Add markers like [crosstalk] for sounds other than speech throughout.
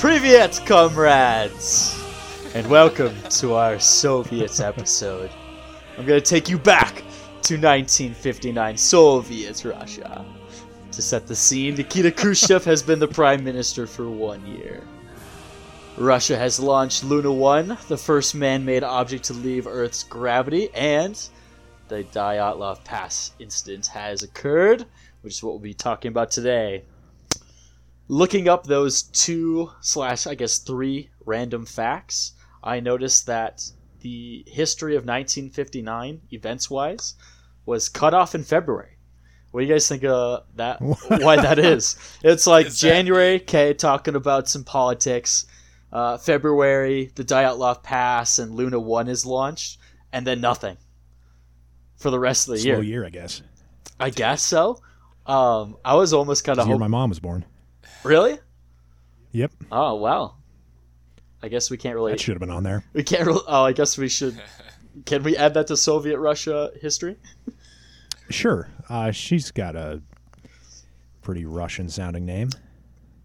Privyet, comrades! And welcome to our Soviet episode. I'm gonna take you back to 1959 Soviet Russia. To set the scene, Nikita Khrushchev has been the prime minister for one year. Russia has launched Luna 1, the first man made object to leave Earth's gravity, and the Dyatlov Pass incident has occurred, which is what we'll be talking about today. Looking up those two slash, I guess, three random facts, I noticed that the history of 1959, events wise, was cut off in February. What do you guys think of that? [laughs] why that is? It's like Is that- January, okay, talking about some politics. Uh, February, the Dyatlov Pass and Luna 1 is launched, and then nothing for the rest of the Slow year. year, I guess. I guess so. Um, I was almost kind of hoping. my mom was born. Really? Yep, Oh wow. I guess we can't really. that should have been on there. We can't. Really, oh, I guess we should. [laughs] Can we add that to Soviet Russia history? Sure, uh, she's got a pretty Russian-sounding name,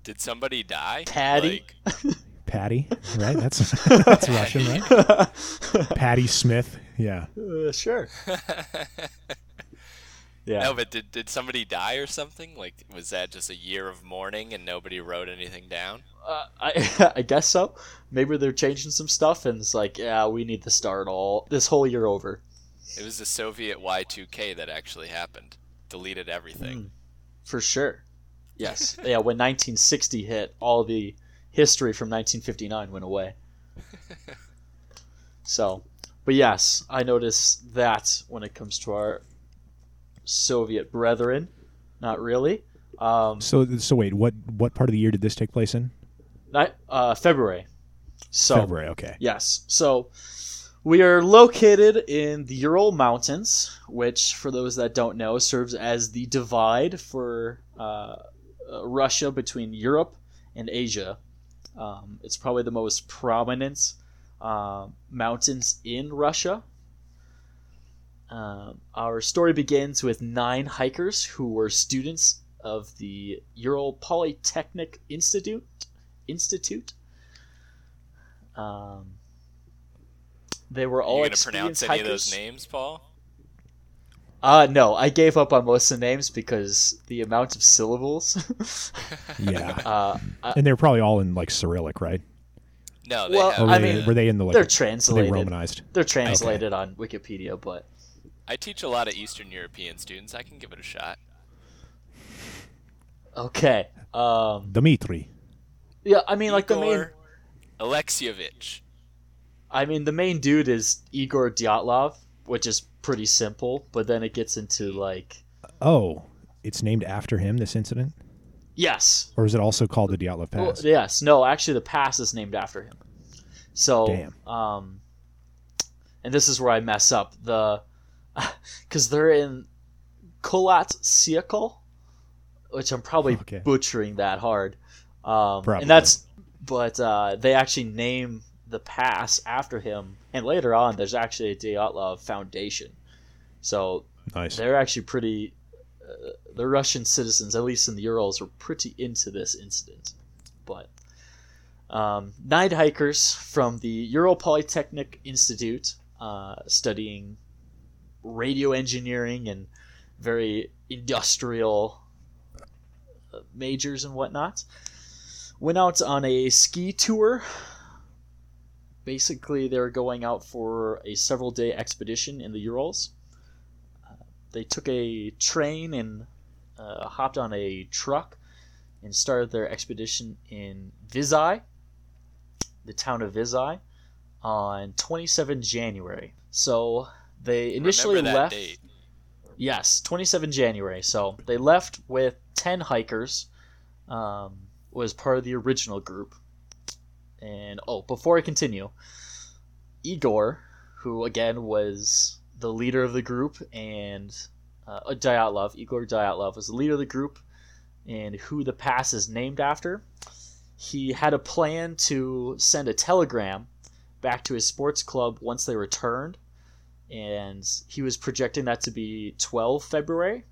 Did somebody die? Patty? Like, [laughs] Patty. Right? That's [laughs] that's Russian, right? Patty Smith. Yeah. Uh, sure. Yeah. No, but did, did somebody die or something? Like, was that just a year of mourning and nobody wrote anything down? Uh, I [laughs] I guess so. Maybe they're changing some stuff, and it's like, yeah, we need to start all this whole year over. It was the Soviet Y2K that actually happened. Deleted everything. For sure. Yes. [laughs] yeah. When 1960 hit, all the history from 1959 went away. [laughs] so, but yes, I noticed that when it comes to our Soviet brethren, not really. Um, So so wait, what what part of the year did this take place in? uh, February. So February. Okay. Yes. So we are located in the Ural Mountains, which, for those that don't know, serves as the divide for uh, uh, Russia between Europe and Asia. Um, it's probably the most prominent uh, mountains in Russia. Um, our story begins with nine hikers who were students of the Ural Polytechnic Institute. Institute. Um, they were all. Are all you going to pronounce experienced any of those names, Paul? Uh, no, I gave up on most of the names because the amount of syllables. [laughs] Yeah. [laughs] uh, I- and they're probably all in like Cyrillic, right? No, they Well, have. I they, mean, were they in the like? they're were they translated. Romanized? They're translated on Wikipedia, but I teach a lot of Eastern European students. I can give it a shot. okay. Um, Dmitri. yeah, I mean, like the main. Alexievich. I mean, the main dude is Igor Dyatlov, which is pretty simple, but then it gets into like, Oh, it's named after him. This incident, yes, or is it also called the Dyatlov Well, Pass? yes, no, actually, the pass is named after him. So, Damn. um, and this is where I mess up the, [laughs] because they're in Kholat Syakhl, which I'm probably Okay. butchering that hard. Um, Probably. and that's, but uh, they actually name the pass after him, and later on, there's actually a Dyatlov Foundation. So Nice. they're actually pretty uh, the russian citizens at least in the urals were pretty into this incident but um, nine hikers from the ural polytechnic institute uh, studying radio engineering and very industrial uh, majors and whatnot. Went out on a ski tour. Basically they were going out for a several day expedition in the urals. They took a train and uh, hopped on a truck and started their expedition in Vizhai, the town of Vizhai, on 27 January. So they initially left. date. Yes, 27 January. So they left with 10 hikers. Um, was part of the original group. And oh, before I continue, Igor, who again was the leader of the group, and uh, Dyatlov, Igor Dyatlov, was the leader of the group, and who the pass is named after. He had a plan to send a telegram back to his sports club once they returned, and he was projecting that to be 12 February.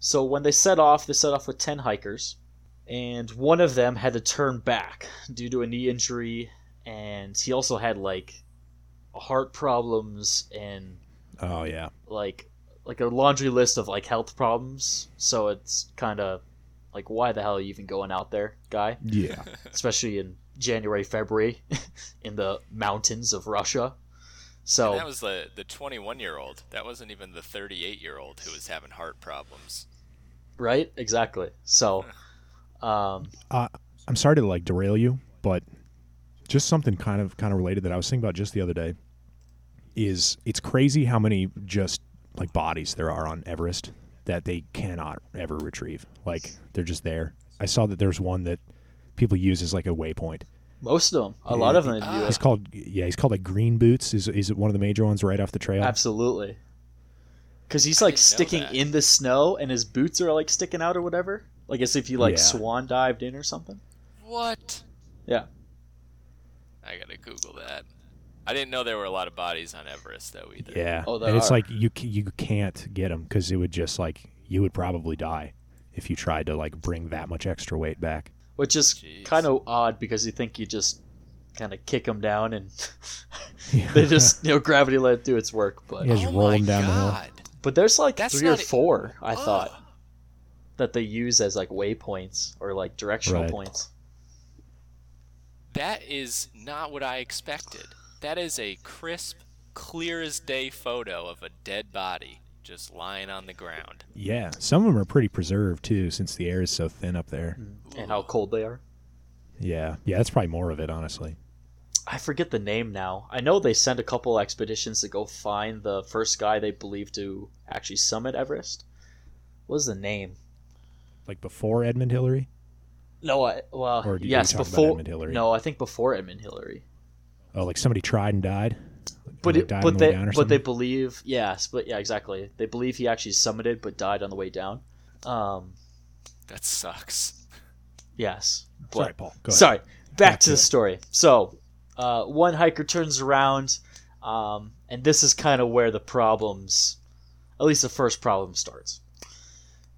So when they set off, they set off with 10 hikers, and one of them had to turn back due to a knee injury, and he also had like heart problems and Oh yeah. like like a laundry list of like health problems. So it's kind of like why the hell are you even going out there, guy? Yeah. [laughs] Especially in January, February, [laughs] in the mountains of Russia. So And that was the the 21 year old. That wasn't even the 38 year old who was having heart problems. right, exactly. So, um, Uh, I'm sorry to like derail you, but just something kind of kind of related that I was thinking about just the other day is it's crazy how many just like bodies there are on Everest that they cannot ever retrieve. Like they're just there. I saw that there's one that people use as like a waypoint. Most of them, a lot of them in the. US, He's called yeah, he's called like Green Boots. Is is it one of the major ones right off the trail? absolutely. Because he's like sticking in the snow, and his boots are like sticking out or whatever, like as if you like Yeah. swan dived in or something. What? Yeah. I gotta Google that. I didn't know there were a lot of bodies on Everest though either. Yeah, Oh, there and it's are. like you you can't get them because it would just like you would probably die if you tried to like bring that much extra weight back. Which is kind of odd because you think you just kind of kick them down and [laughs] they just you know gravity let it do its work but Yeah. Just oh roll my 'em down the hill. But there's like That's three or four i Ugh. thought that they use as like waypoints or like directional Right. points That is not what I expected. That is a crisp, clear as day photo of a dead body just lying on the ground. Yeah, some of them are pretty preserved too, since the air is so thin up there. and how cold they are Yeah, yeah, that's probably more of it, honestly. i forget the name now i know they sent a couple expeditions to go find the first guy they believed to actually summit everest what was the name Like before Edmund Hillary. no I, well Or yes before Edmund Hillary? no i think before edmund hillary Oh, like somebody tried and died. But Like it, died on but the way they down or but they believe yes, but yeah, exactly. They believe he actually summited but died on the way down. Um, That sucks. yes, but Sorry, Paul. Go ahead. sorry. Back, Back to to the it. story. So, uh, one hiker turns around, um, and this is kind of where the problems, at least the first problem starts.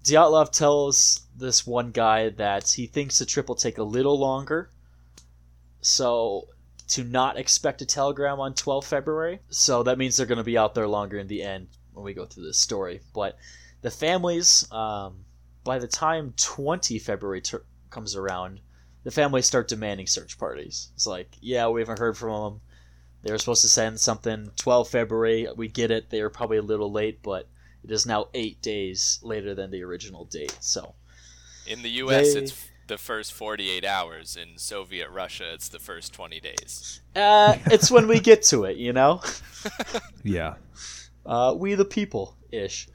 Dyatlov tells this one guy that he thinks the trip will take a little longer, so to not expect a telegram on 12 February. So that means they're going to be out there longer in the end when we go through this story. But the families, um, by the time 20 February ter- comes around, the families start demanding search parties. It's like, yeah, we haven't heard from them. They were supposed to send something 12 February. We get it. They were probably a little late, but it is now eight days later than the original date. So In the U.S., They- it's the first 48 hours. In Soviet Russia, it's the first 20 days. uh, it's when we get to it, you know? [laughs] Yeah. Uh, we the people ish.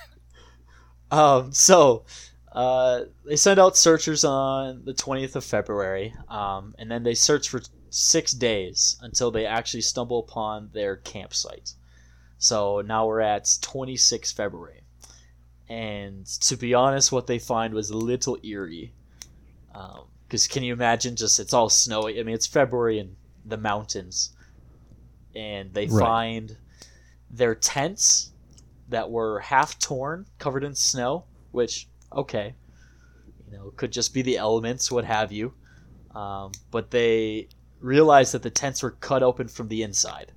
[laughs] um, so uh, they send out searchers on the 20th of February, um, and then they search for six days until they actually stumble upon their campsite. So now we're at 26 February. And to be honest, what they find was a little eerie. Because can you imagine just it's all snowy? I mean, it's February in the mountains. And they Right. find their tents that were half torn, covered in snow, which, okay, you know, could just be the elements, what have you. Um, but they realized that the tents were cut open from the inside.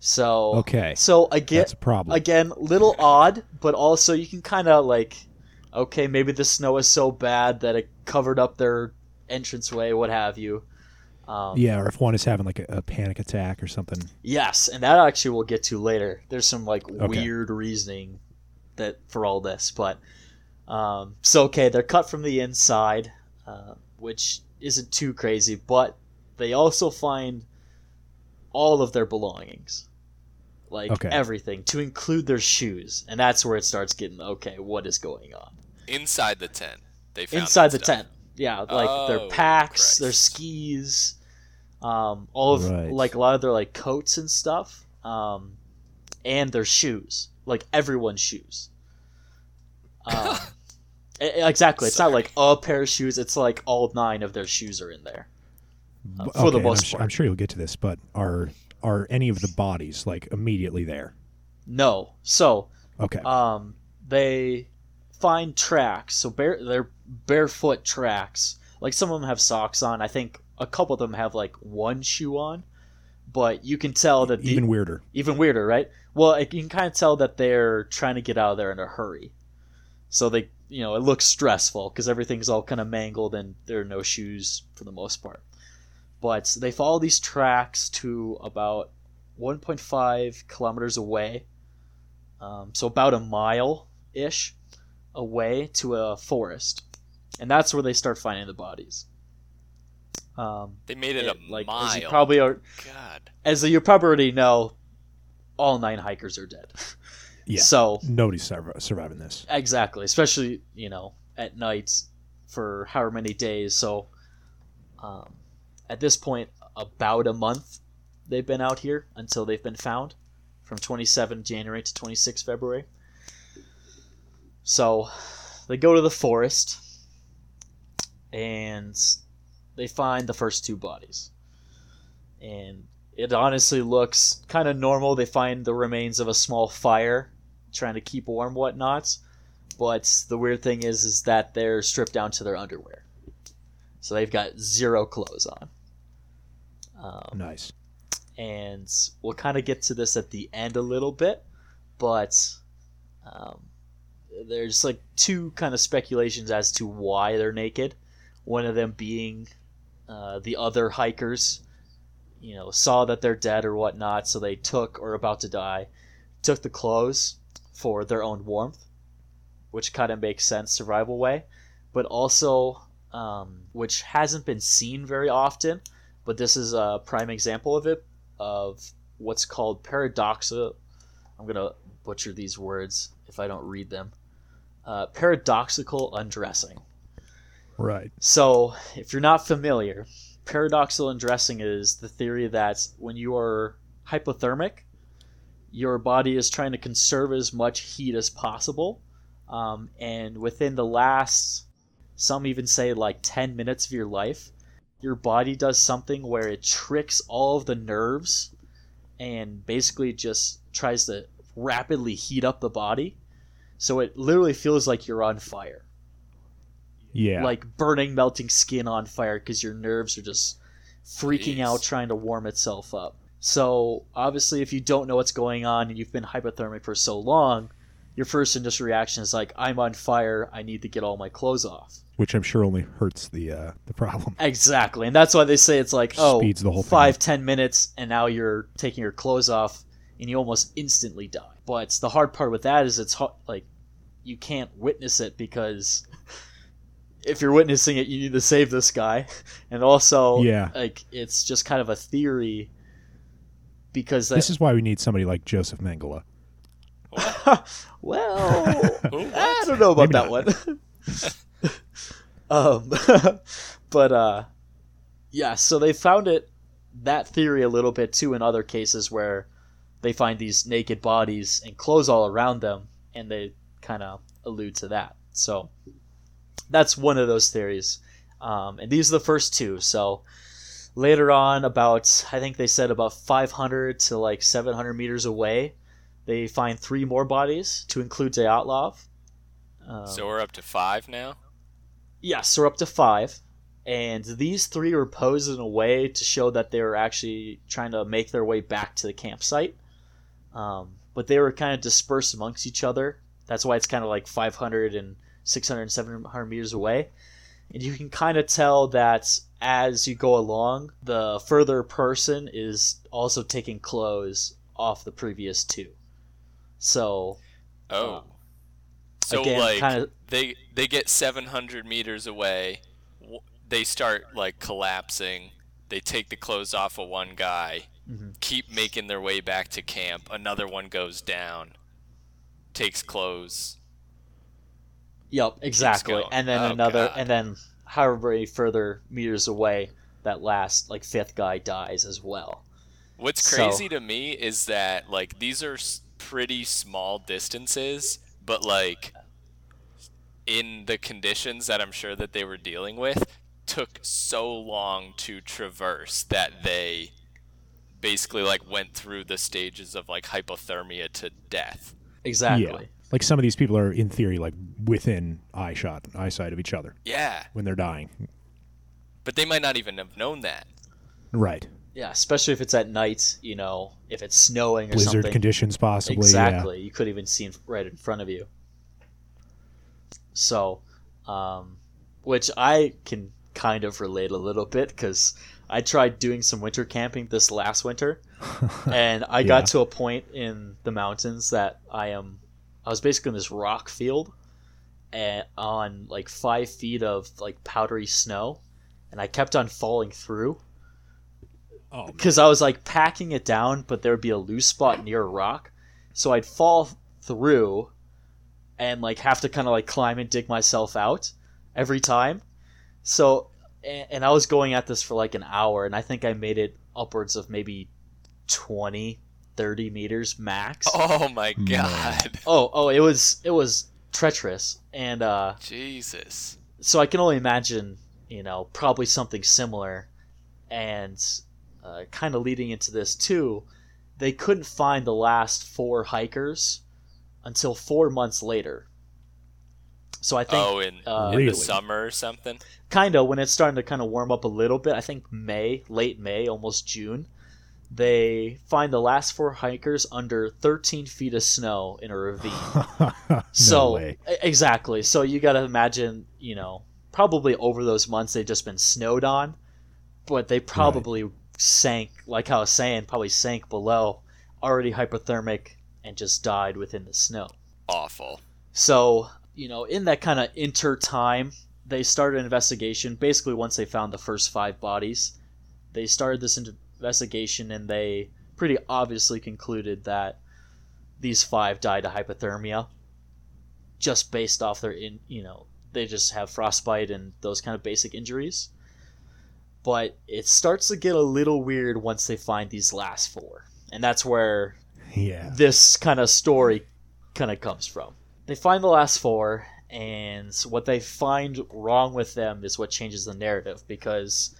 So, Okay. so again, That's a problem. again, little odd, but also you can kind of like, okay, maybe the snow is so bad that it covered up their entranceway, what have you. Um, yeah, or if one is having like a, a panic attack or something. Yes, and that actually we'll get to later. There's some like Okay. weird reasoning that for all this, but um, so okay, they're cut from the inside, uh, which isn't too crazy, but they also find all of their belongings, like Okay. everything, to include their shoes, and that's where it starts getting okay. What is going on Inside the tent, they found inside the stuff. tent? Yeah, like their Oh, packs, their skis, um, all of Right. like a lot of their like coats and stuff, um, and their shoes, like everyone's shoes. [laughs] Um, exactly, it's not like a pair of shoes; it's like all nine of their shoes are in there. Uh, for the okay, and most I'm, su- part. I'm sure you'll get to this, but are are any of the bodies like immediately there? No, so Okay. um, they find tracks. So bare, they're barefoot tracks. Like some of them have socks on. I think a couple of them have like one shoe on, but you can tell that the, Even weirder. even weirder, right? Well, you can kind of tell that they're trying to get out of there in a hurry. So they, you know, it looks stressful because everything's all kind of mangled and there are no shoes for the most part. But they follow these tracks to about 1.5 kilometers away, um, so about a mile ish away to a forest, and that's where they start finding the bodies. Um, They made it, it- a like mile. as you probably are, God. as you probably already know, all nine hikers are dead. [laughs] Yeah. So Nobody's surv- surviving this. exactly, especially you know at night for however many days. So um, at this point, about a month they've been out here until they've been found, from 27 January to 26 February. So they go to the forest and they find the first two bodies. And it honestly looks kind of normal. They find the remains of a small fire, trying to keep warm, whatnot. But the weird thing is, is that they're stripped down to their underwear, so they've got zero clothes on. Um, Nice. and we'll kind of get to this at the end a little bit, but um, there's like two kind of speculations as to why they're naked. One of them being uh, the other hikers, you know, saw that they're dead or whatnot, so they took or about to die, took the clothes for their own warmth, which kind of makes sense survival way, but also um, which hasn't been seen very often, but this is a prime example of it of what's called paradoxa. I'm gonna butcher these words if I don't read them. Uh, paradoxical undressing. Right. So, if you're not familiar, paradoxical undressing is the theory that when you are hypothermic, your body is trying to conserve as much heat as possible. Um, and within the last, some even say like 10 minutes of your life, your body does something where it tricks all of the nerves and basically just tries to rapidly heat up the body. So it literally feels like you're on fire Yeah. like burning, melting skin on fire because your nerves are just freaking Jeez. out trying to warm itself up. So obviously, if you don't know what's going on and you've been hypothermic for so long, your first initial reaction is like, "I'm on fire. I need to get all my clothes off." which I'm sure only hurts the uh, the problem. Exactly, and that's why they say it's like, oh, Speeds the whole five, up. ten minutes, and now you're taking your clothes off, and you almost instantly die. But the hard part with that is it's hard, like you can't witness it because [laughs] if you're witnessing it, you need to save this guy, [laughs] and also, Yeah. like it's just kind of a theory because that, This is why we need somebody like Joseph Mengele. [laughs] well, [laughs] Who? I don't know about Maybe that one. [laughs] um, but uh, yeah. So they found it that theory a little bit too in other cases where they find these naked bodies and clothes all around them, and they kind of allude to that. So that's one of those theories. Um, and these are the first two. So later on, about I think they said about 500 to like 700 meters away, they find three more bodies, to include Dyatlov. Um, So we're up to five now. Yes, we're up to five. And these three were posed in a way to show that they were actually trying to make their way back to the campsite. Um, but they were kind of dispersed amongst each other. That's why it's kind of like 500 and 600 and 700 meters away. And you can kind of tell that as you go along, the further person is also taking clothes off the previous two. So, Oh. Uh, so again, like kinda- they they get 700 meters away. w- They start like collapsing. They take the clothes off of one guy. Mhm. Keep making their way back to camp. Another one goes down. Takes clothes. Yep, exactly. And then Oh, another, God. and then however many further meters away, that last like fifth guy dies as well. What's So- crazy to me is that like these are pretty small distances, but like in the conditions that I'm sure that they were dealing with took so long to traverse that they basically like went through the stages of like hypothermia to death. Exactly. Like some of these people are in theory like within eye shot, eyesight of each other Yeah, when they're dying. but they might not even have known that. Right. Yeah, especially if it's at night. You know, if it's snowing or Blizzard something. conditions possibly. exactly. You couldn't even see right in front of you. So, um, which I can kind of relate a little bit because I tried doing some winter camping this last winter, [laughs] and I Yeah. got to a point in the mountains that I am. I was basically in this rock field, and on like five feet of like powdery snow, and I kept on falling through Yeah. Oh, because I was like packing it down, but there would be a loose spot near a rock, so I'd fall through, and like have to kind of like climb and dig myself out every time. So, and, and I was going at this for like an hour, and I think I made it upwards of maybe 20, 30 meters max. [laughs] Oh my god. [laughs] Oh, oh, it was it was treacherous, and uh, Jesus. so I can only imagine, you know, probably something similar, and uh, kind of leading into this too, they couldn't find the last four hikers until four months later. So I think, Oh, in, uh, in the summer or something. kind of when it's starting to kind of warm up a little bit, I think May, late May, almost June, they find the last four hikers under 13 feet of snow in a ravine. [laughs] no so way. exactly so you got to imagine you know probably over those months they've just been snowed on but they probably sank like i was saying probably sank below already hypothermic and just died within the snow. Awful. so you know in that kind of inter time they started an investigation. Basically once they found the first five bodies they started this investigation and they pretty obviously concluded that these five died of hypothermia just based off their in you know they just have frostbite and those kind of basic injuries but it starts to get a little weird once they find these last four and that's where Yeah. this kind of story kind of comes from. They find the last four, and what they find wrong with them is what changes the narrative because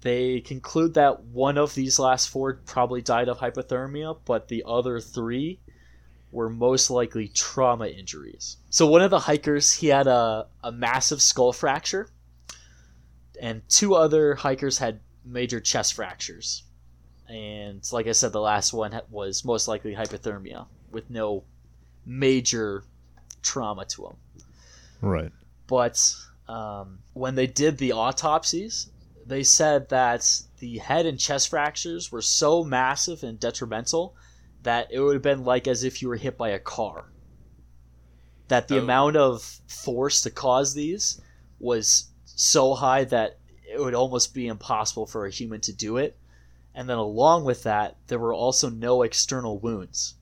they conclude that one of these last four probably died of hypothermia, but the other three were most likely trauma injuries. So one of the hikers, he had a, a massive skull fracture, and two other hikers had major chest fractures and like I said, the last one was most likely hypothermia with no major trauma to him. Right. But um, when they did the autopsies, they said that the head and chest fractures were so massive and detrimental that it would have been like as if you were hit by a car. That the Oh. amount of force to cause these was so high that it would almost be impossible for a human to do it. And then along with that, there were also no external wounds.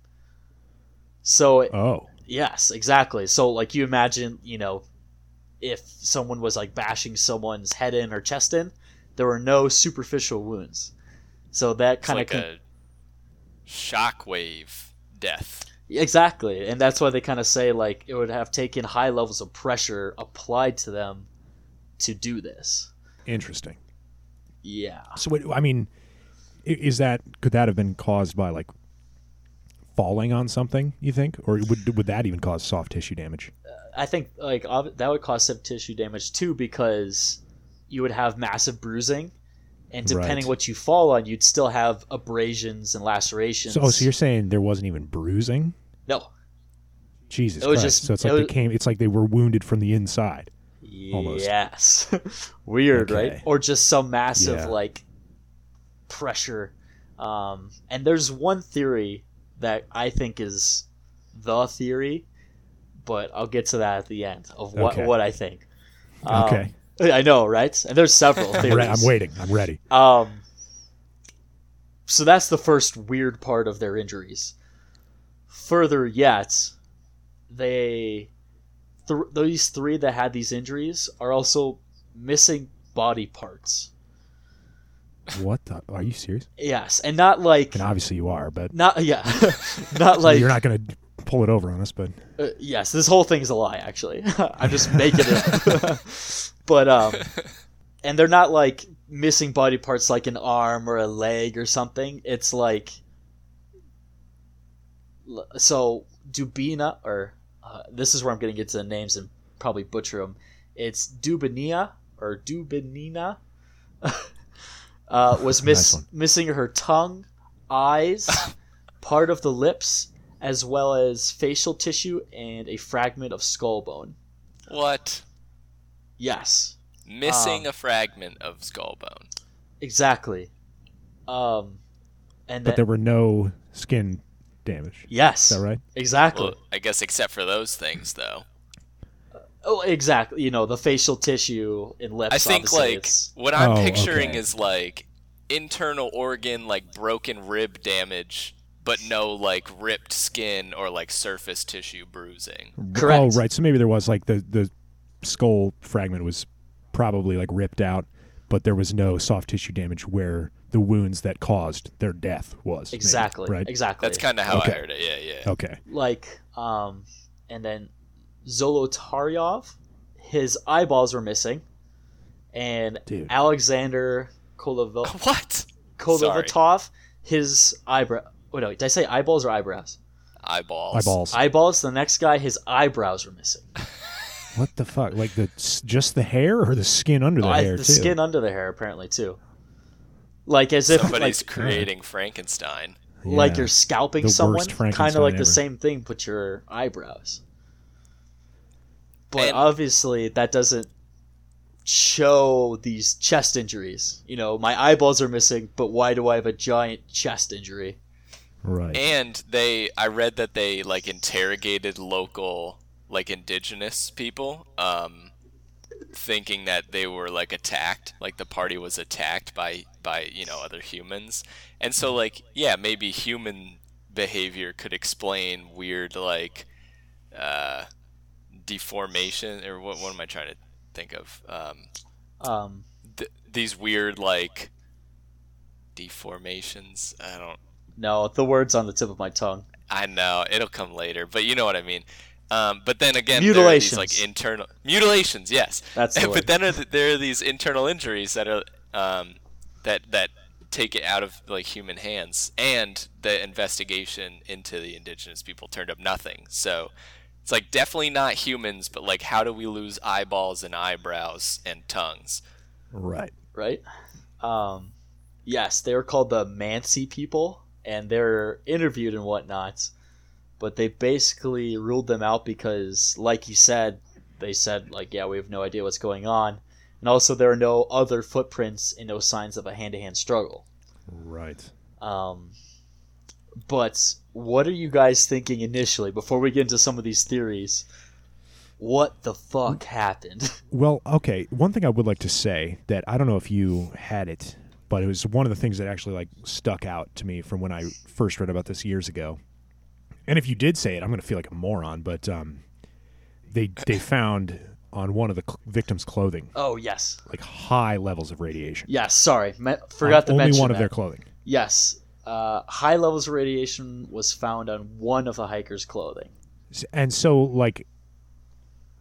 So Oh. Yes, exactly. So like you imagine, you know, if someone was like bashing someone's head in or chest in, there were no superficial wounds. So that It's kind like of a shockwave death. exactly, and that's why they kind of say like it would have taken high levels of pressure applied to them to do this. Interesting. Yeah. So, I mean, is that could that have been caused by like falling on something? You think, or would would that even cause soft tissue damage? I think like that would cause soft tissue damage too because you would have massive bruising, and depending Right. what you fall on, you'd still have abrasions and lacerations. So, oh, so you're saying there wasn't even bruising? no, Jesus It was Christ! just- so it's it like they came. It's like they were wounded from the inside. Almost. Yes. [laughs] Weird, right? Or just some massive Yeah. like pressure. Um, and there's one theory that I think is the theory, but I'll get to that at the end of what Okay. what I think. Um, Okay, [laughs] I know, right? And there's several [laughs] I'm, theories. re- I'm waiting. I'm ready. Um, so that's the first weird part of their injuries. Further yet, they th- these three that had these injuries are also missing body parts. What? The, are you serious? Yes, and not like And obviously you are, but not yeah, [laughs] not like you're not going to pull it over on us. But Uh, yes, this whole thing is a lie. Actually, [laughs] I'm just making it. up. [laughs] but um, and they're not like missing body parts like an arm or a leg or something. It's like so Dubina, or uh, this is where I'm going to get to the names and probably butcher them. It's Dubinia or Dubinina. [laughs] uh, was miss- Nice missing her tongue, eyes, [laughs] part of the lips, as well as facial tissue and a fragment of skull bone. What? Yes, Missing Um, a fragment of skull bone. exactly. Um, and But then, there were no skin damage. yes, Is that right? Exactly. Well, I guess except for those things, though. Oh, exactly. You know, the facial tissue in lips. I think like it's- what I'm Oh, picturing okay. is like internal organ, like broken rib damage, but no like ripped skin or like surface tissue bruising. Correct. Oh, right. So maybe there was like the the skull fragment was probably like ripped out, but there was no soft tissue damage where the wounds that caused their death was. maybe, exactly. right. Exactly. That's kind of how Okay. I heard it. Yeah, yeah. Okay. like um, and then Zolotaryov, his eyeballs were missing, and Dude. Alexander Kolov- [laughs] What? Kolovatov, his eyebrow. Oh no, did I say eyeballs or eyebrows? Eyeballs. Eyeballs. Eyeballs. The next guy, his eyebrows were missing. [laughs] what the fuck? Like the just the hair or the skin under the I- hair the too? skin under the hair, apparently too. Like as if Somebody's like, creating Frankenstein. like you're scalping The worst someone, kind Frankenstein of like the same thing, but your eyebrows. But And- obviously, that doesn't show these chest injuries. You know, my eyeballs are missing, but why do I have a giant chest injury? right. And they, I read that they like interrogated local, like indigenous people, um, thinking that they were like attacked, like the party was attacked by by you know other humans, and so like yeah, maybe human behavior could explain weird like uh, deformation or what? What am I trying to think of? Um, Um, th- these weird like deformations. I don't. no, the word's on the tip of my tongue. I know it'll come later, but you know what I mean. Um, but then again, there are these like internal mutilations. Yes, That's the [laughs] but then are th- there are these internal injuries that are um, that that take it out of like human hands, and the investigation into the indigenous people turned up nothing. So it's like definitely not humans, but like how do we lose eyeballs and eyebrows and tongues? right. right? Um, yes, they were called the Mansi people, and they're interviewed and whatnot. But they basically ruled them out because, like you said, they said like, yeah, we have no idea what's going on, and also there are no other footprints and no signs of a hand-to-hand struggle. Right. Um, but what are you guys thinking initially before we get into some of these theories? What the fuck happened? [laughs] Well, okay. One thing I would like to say that I don't know if you had it, but it was one of the things that actually like stuck out to me from when I first read about this years ago. And if you did say it, I'm going to feel like a moron. But um, they they found on one of the cl- victims' clothing oh yes, like high levels of radiation. yes. Sorry, me- forgot to on only mention one of that. their clothing. Yes, uh, high levels of radiation was found on one of the hikers' clothing. And so, like,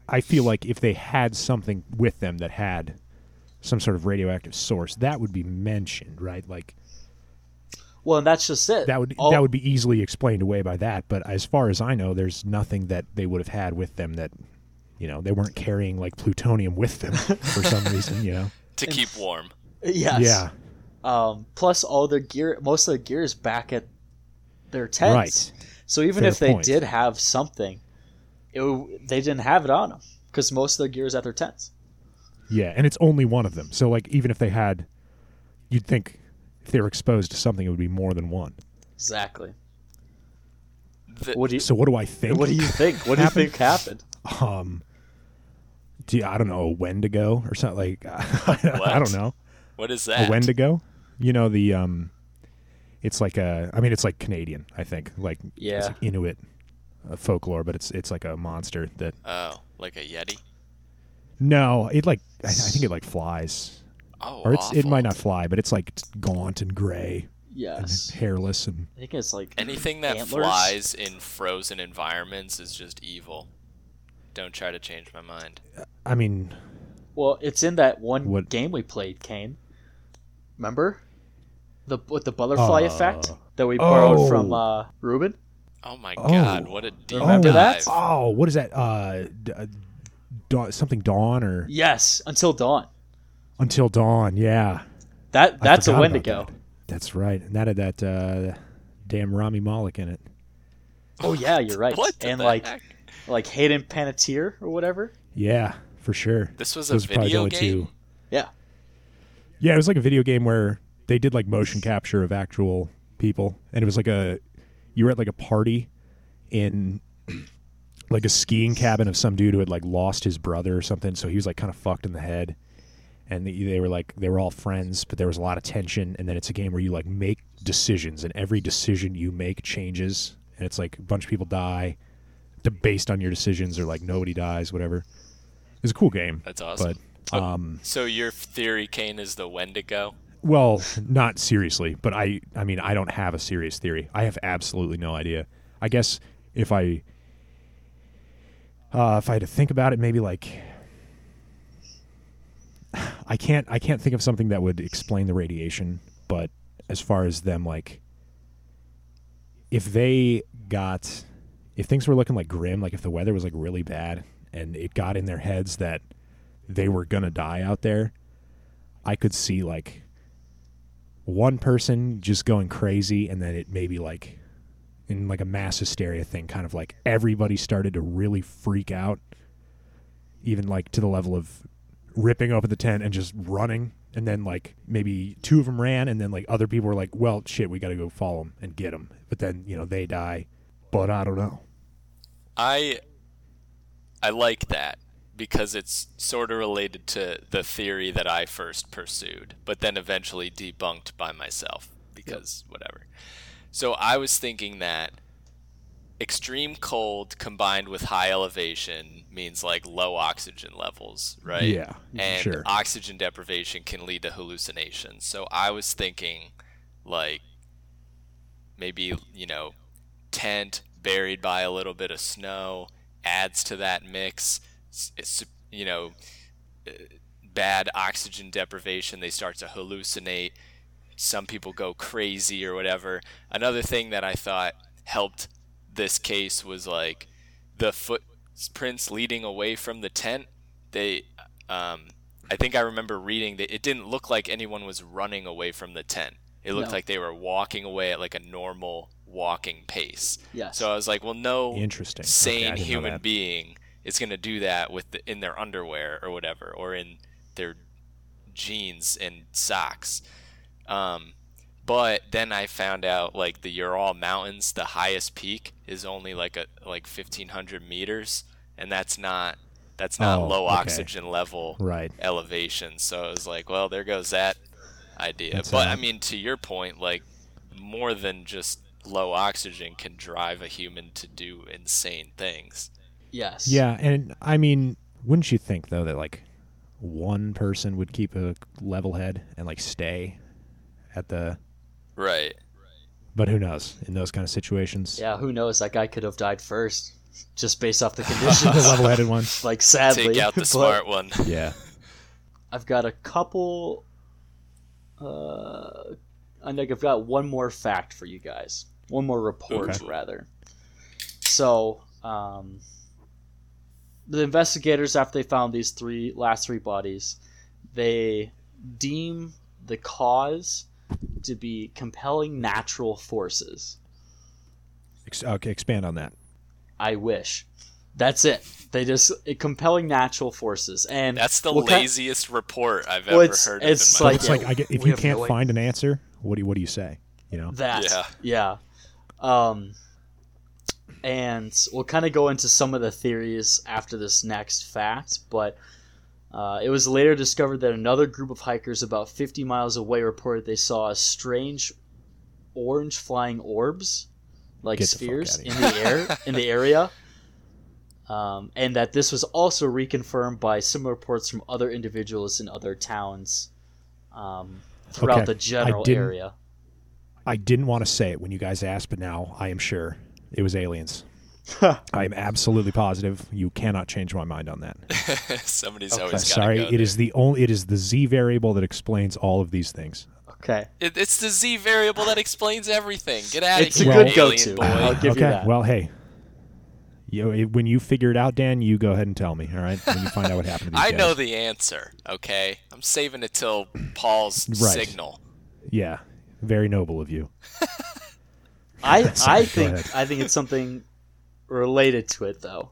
I feel like if they had something with them that had some sort of radioactive source, that would be mentioned, right? Like Well, and that's just it. that would All- that would be easily explained away by that. But as far as I know, there's nothing that they would have had with them that, you know, they weren't carrying like plutonium with them for some reason. You know? [laughs] To keep warm. yes. Yeah. Um, plus, all their gear, most of the gear is back at their tents. Right. So even Fair if they point. did have something, it, w- they didn't have it on them because most of their gear is at their tents. Yeah, and it's only one of them. So like, even if they had, you'd think if they were exposed to something, it would be more than one. Exactly. The- What do you? So what do I [laughs] think? what do you think? What do you think happened? um do you, I don't know a Wendigo or something like [laughs] I don't know what is that? a? Wendigo you know the um it's like a I mean it's like Canadian I think like it's Yeah. like Inuit uh, folklore but it's it's like a monster that Oh, like a yeti. no it like I, I think it like flies Oh, or it's it might not fly but it's like gaunt and gray and Yes. hairless and I think it's like Anything that antlers? flies in frozen environments is just evil. Don't try to change my mind. I mean Well, it's in that one What- game we played, Kane. Remember? The with the butterfly Uh, effect that we borrowed oh. from uh, Ruben. Oh my Oh. god, what a deep Remember oh, that? dive. Oh, what is that? Uh, d- uh, dawn, something dawn or Yes, until dawn. until dawn? Yeah, That that's a forgot about Wendigo. that. That's right, and that had that uh, damn Rami Malek in it. Oh yeah, you're right. [laughs] What the and like heck? Like Hayden Panettiere or whatever. Yeah, for sure. This was a Those are probably the video game. two. Yeah. Yeah, it was like a video game where they did like motion capture of actual people, and it was like a you were at like a party in [clears throat] like a skiing cabin of some dude who had like lost his brother or something, so he was like kind of fucked in the head. And they, they were like they were all friends, but there was a lot of tension. And then it's a game where you like make decisions, and every decision you make changes, and it's like a bunch of people die, to, based on your decisions, or like nobody dies, whatever. It's a cool game. That's awesome. But um, So your theory, Kane, is the Wendigo? well, not seriously, but I I mean I don't have a serious theory. I have absolutely no idea. I guess if I uh, if I had to think about it, maybe like I can't I can't think of something that would explain the radiation, but as far as them like if they got if things were looking like grim, like if the weather was like really bad and it got in their heads that they were gonna die out there, I could see like one person just going crazy and then it maybe like in like a mass hysteria thing, kind of like everybody started to really freak out, even like to the level of ripping open the tent and just running. And then like maybe two of them ran, and then like other people were like, "Well, shit, we got to go follow them and get them." But then you know they die. But I don't know. I I like that because it's sort of related to the theory that I first pursued, but then eventually debunked by myself because whatever. So I was thinking that extreme cold combined with high elevation means like low oxygen levels, right? Yeah, And sure. oxygen deprivation can lead to hallucinations. So I was thinking like maybe, you know, tent buried by a little bit of snow adds to that mix. S- It's, you know, uh, bad oxygen deprivation, they start to hallucinate. Some people go crazy or whatever. Another thing that I thought helped this case was like the footprints leading away from the tent. They, um, I think I remember reading that it didn't look like anyone was running away from the tent. It looked No. like they were walking away at like a normal walking pace. Yes. So I was like, well, no Interesting. Sane didn't human being is going to do that with the, in their underwear or whatever, or in their jeans and socks. Um, but then I found out like the Ural Mountains, the highest peak is only like a like fifteen hundred meters, and that's not that's not Oh, low okay. oxygen level Right. elevation. So I was like, well, there goes that idea. That's, but uh, I mean, to your point, like more than just low oxygen can drive a human to do insane things. yes. Yeah, and I mean, wouldn't you think though that like one person would keep a level head and like stay at the Right. but who knows in those kind of situations Yeah. Who knows? That guy could have died first, just based off the [laughs] condition. the conditions. level-headed one [laughs] like sadly, Take out the [laughs] but smart one. yeah I've got a couple. Uh, I think I've got one more fact for you guys. One more report, Okay. rather. So, um, the investigators, after they found these three last three bodies, they deem the cause to be compelling natural forces. Okay expand on that I wish. That's it. They just compelling natural forces, and That's the what kind- laziest report I've Well, ever it's- heard it's of in my like- it's like I get, if we you can't no find an answer what do you what do you say you know That. Yeah. Yeah. Um, and we'll kind of go into some of the theories after this next fact, but uh, it was later discovered that another group of hikers about 50 miles away reported they saw a strange orange flying orbs, like Get spheres, outta in the air [laughs] in the area. Um, and that this was also reconfirmed by similar reports from other individuals in other towns um, throughout Okay. the general didn't- area. I didn't want to say it when you guys asked but now I am sure it was aliens I am absolutely positive you cannot change my mind on that [laughs] Somebody's Okay. always sorry go it is the only it is the z variable that explains all of these things Okay. It, it's the z variable that explains everything. Get out It's of a here, good alien go-to. boy. I'll give you that. Well, hey. You when you figure it out, Dan, you go ahead and tell me. All right. When you find out what happened to [laughs] these I guys. know the answer. Okay, I'm saving it till Paul's Right. signal. Yeah. Very noble of you. [laughs] I [laughs] Sorry, I think ahead. I think it's something related to it though.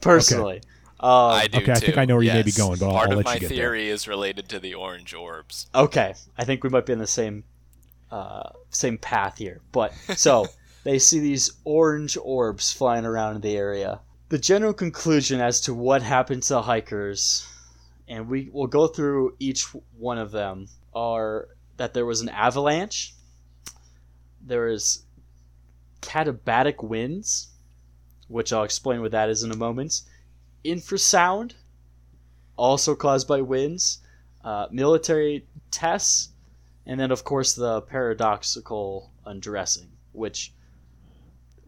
Personally. Um, I do okay, I think I know where you may be going, but I'll- part I'll of let you my get there. theory is related to the orange orbs. Okay, I think we might be in the same uh, same path here. But so [laughs] they see these orange orbs flying around in the area. The general conclusion as to what happened to the hikers, and we will go through each one of them, are that there was an avalanche. There is katabatic winds, which I'll explain what that is in a moment. Infrasound, also caused by winds. Uh, military tests, and then of course the paradoxical undressing, which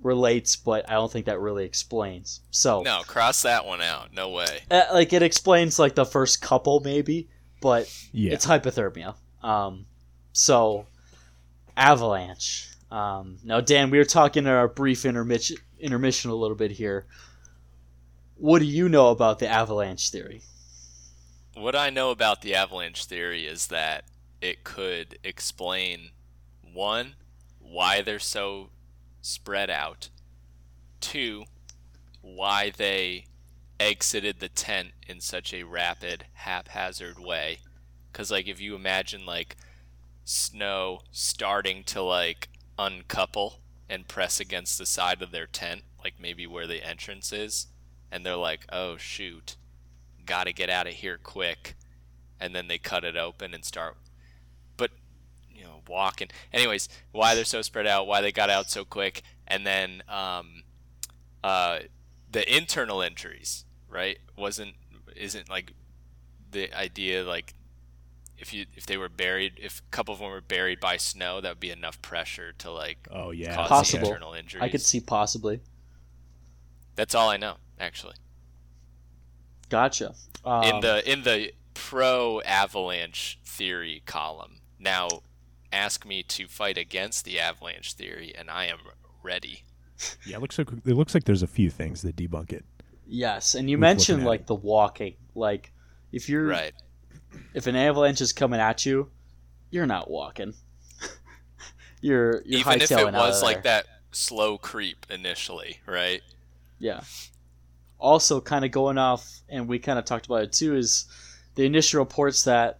relates, but I don't think that really explains. So, No, cross that one out. No way. uh, like it explains like the first couple maybe, but Yeah. it's hypothermia. Um, so avalanche. Um, now, Dan, we were talking in our brief intermission intermission a little bit here. What do you know about the avalanche theory? What I know about the avalanche theory is that it could explain one, why they're so spread out, two, why they exited the tent in such a rapid, haphazard way. Because, like, if you imagine, like, snow starting to, like, uncouple and press against the side of their tent, like maybe where the entrance is, and they're like, oh, shoot. Got to get out of here quick. And then they cut it open and start but you know walking. Anyways why they're so spread out why they got out so quick and then um uh the internal injuries right? Wasn't isn't like the idea like if you if they were buried if a couple of them were buried by snow that would be enough pressure to like Oh yeah. cause Possible. internal injuries I could see possibly. that's all i know actually Gotcha. Um, in the in the pro avalanche theory column. Now, ask me to fight against the avalanche theory, and I am ready. Yeah, it looks like it looks like there's a few things that debunk it. Yes, and you With mentioned like it. the walking. Like if you're Right. If an avalanche is coming at you, you're not walking. [laughs] you're you're Even if it was like that slow creep initially, right? Yeah. Also, kind of going off, and we kind of talked about it too, is the initial reports that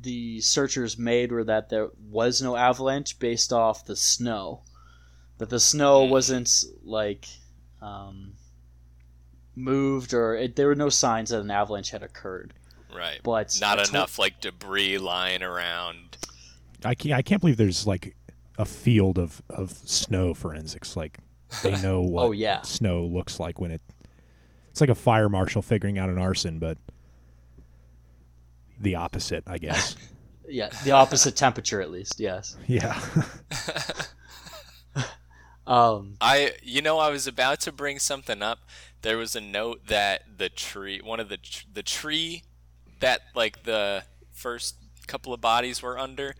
the searchers made were that there was no avalanche based off the snow. That the snow Mm. wasn't like um, moved, or it, there were no signs that an avalanche had occurred. Right. But Not I told- enough like debris lying around. I can't, I can't believe there's like a field of, of snow forensics. Like they [laughs] know what Oh, yeah. snow looks like when it. It's like a fire marshal figuring out an arson, but the opposite, I guess. [laughs] [laughs] Yeah, the opposite temperature at least. Yes. yeah. Um, I, you know, I was about to bring something up. There was a note that the tree, one of the tr- the tree that like the first couple of bodies were under,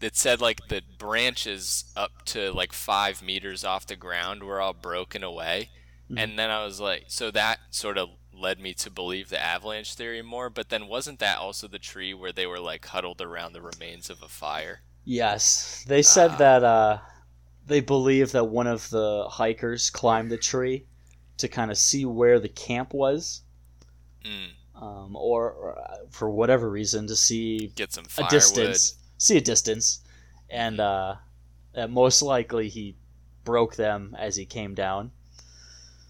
that said like the branches up to like five meters off the ground were all broken away, and then I was like, so that sort of led me to believe the avalanche theory more. But then wasn't that also the tree where they were like huddled around the remains of a fire? Yes, they said Ah. that uh, they believe that one of the hikers climbed the tree to kind of see where the camp was, Mm, um, or, or uh, for whatever reason to see get some a distance, see a distance, and uh, most likely he broke them as he came down.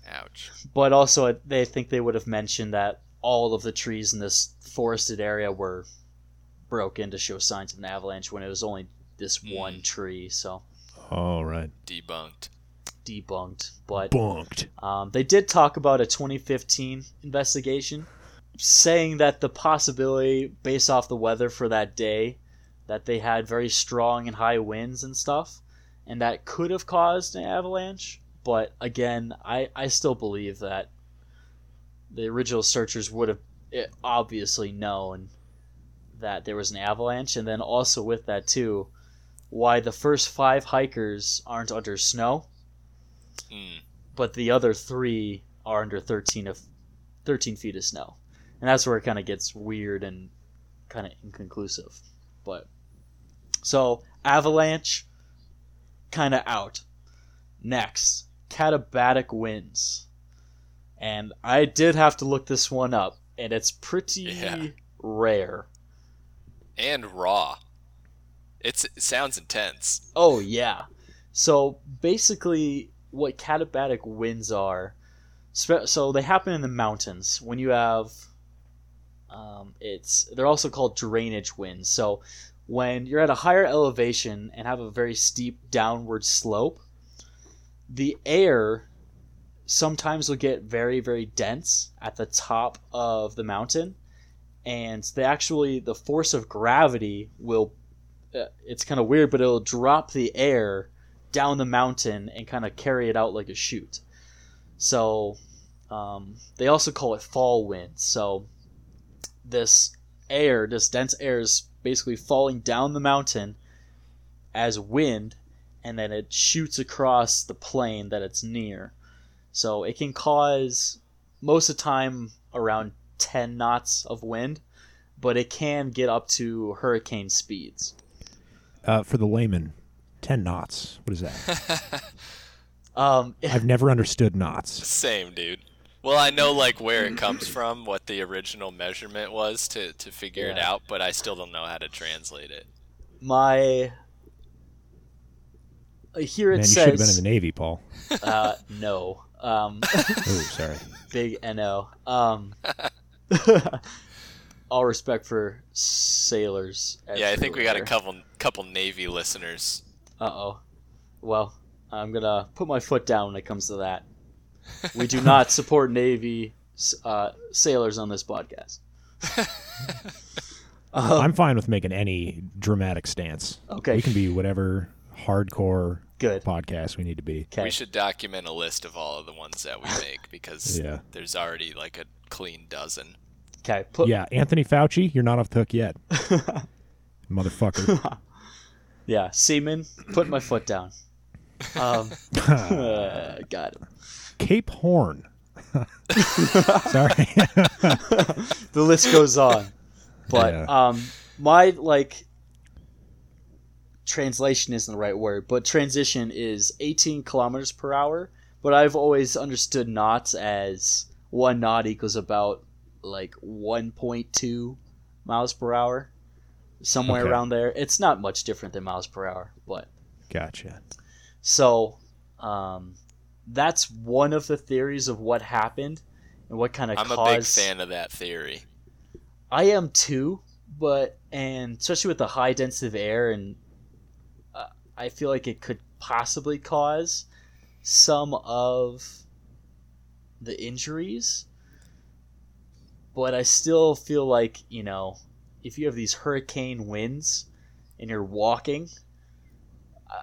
Ouch. But also, they think they would have mentioned that all of the trees in this forested area were broken to show signs of an avalanche when it was only this Mm. one tree. So All right. Debunked. debunked. But Bunked. um, they did talk about a 2015 investigation, saying that the possibility, based off the weather for that day, that they had very strong and high winds and stuff, and that could have caused an avalanche. But again, I, I still believe that the original searchers would have eh, obviously known that there was an avalanche, and then also with that too, why the first five hikers aren't under snow, Mm. but the other three are under thirteen of thirteen feet of snow, and that's where it kind of gets weird and kind of inconclusive. But so avalanche, kind of out. Next, katabatic winds, and I did have to look this one up, and it's pretty Yeah. rare. And raw. It's it sounds intense. Oh yeah. So basically, what katabatic winds are, so they happen in the mountains when you have. Um, it's they're also called drainage winds. So when you're at a higher elevation and have a very steep downward slope, the air sometimes will get very very dense at the top of the mountain, and they actually the force of gravity will uh, it's kind of weird, but it'll drop the air down the mountain and kind of carry it out like a chute. So um, they also call it fall wind. So this air, this dense air, is basically falling down the mountain as wind, and then it shoots across the plane that it's near. So it can cause most of the time around 10 knots of wind, but it can get up to hurricane speeds. Uh, for the layman, ten knots. What is that? [laughs] Um, [laughs] I've never understood knots. Same, dude. Well, I know like where it comes [laughs] from, what the original measurement was to to figure it out, but I still don't know how to translate it. my uh, here it Man, you should have been in the Navy, Paul. [laughs] uh, no. Um, [laughs] Oh, sorry. big no. Um, all respect for sailors. yeah, I think we got a couple couple Navy listeners. Uh oh. Well, I'm gonna put my foot down when it comes to that. We do not support Navy uh, sailors on this podcast. Um, [laughs] I'm fine with making any dramatic stance. Okay. We can be whatever hardcore Good. podcast we need to be. Okay. We should document a list of all of the ones that we make because [laughs] Yeah. there's already like a clean dozen. Okay. Put, Yeah, Anthony Fauci, you're not off the hook yet. [laughs] Motherfucker. Yeah, Seaman, put my foot down. Um, uh, got him. Cape Horn. [laughs] Sorry. [laughs] The list goes on, but Yeah. um, my like translation isn't the right word, but transition is 18 kilometers per hour. But I've always understood knots as one knot equals about like 1.2 miles per hour, somewhere Okay. around there. It's not much different than miles per hour, but gotcha. So, um, that's one of the theories of what happened and what kind of cause I'm caused. a big fan of that theory. I am too, but and especially with the high density of air, and uh, I feel like it could possibly cause some of the injuries. But I still feel like you know, if you have these hurricane winds and you're walking,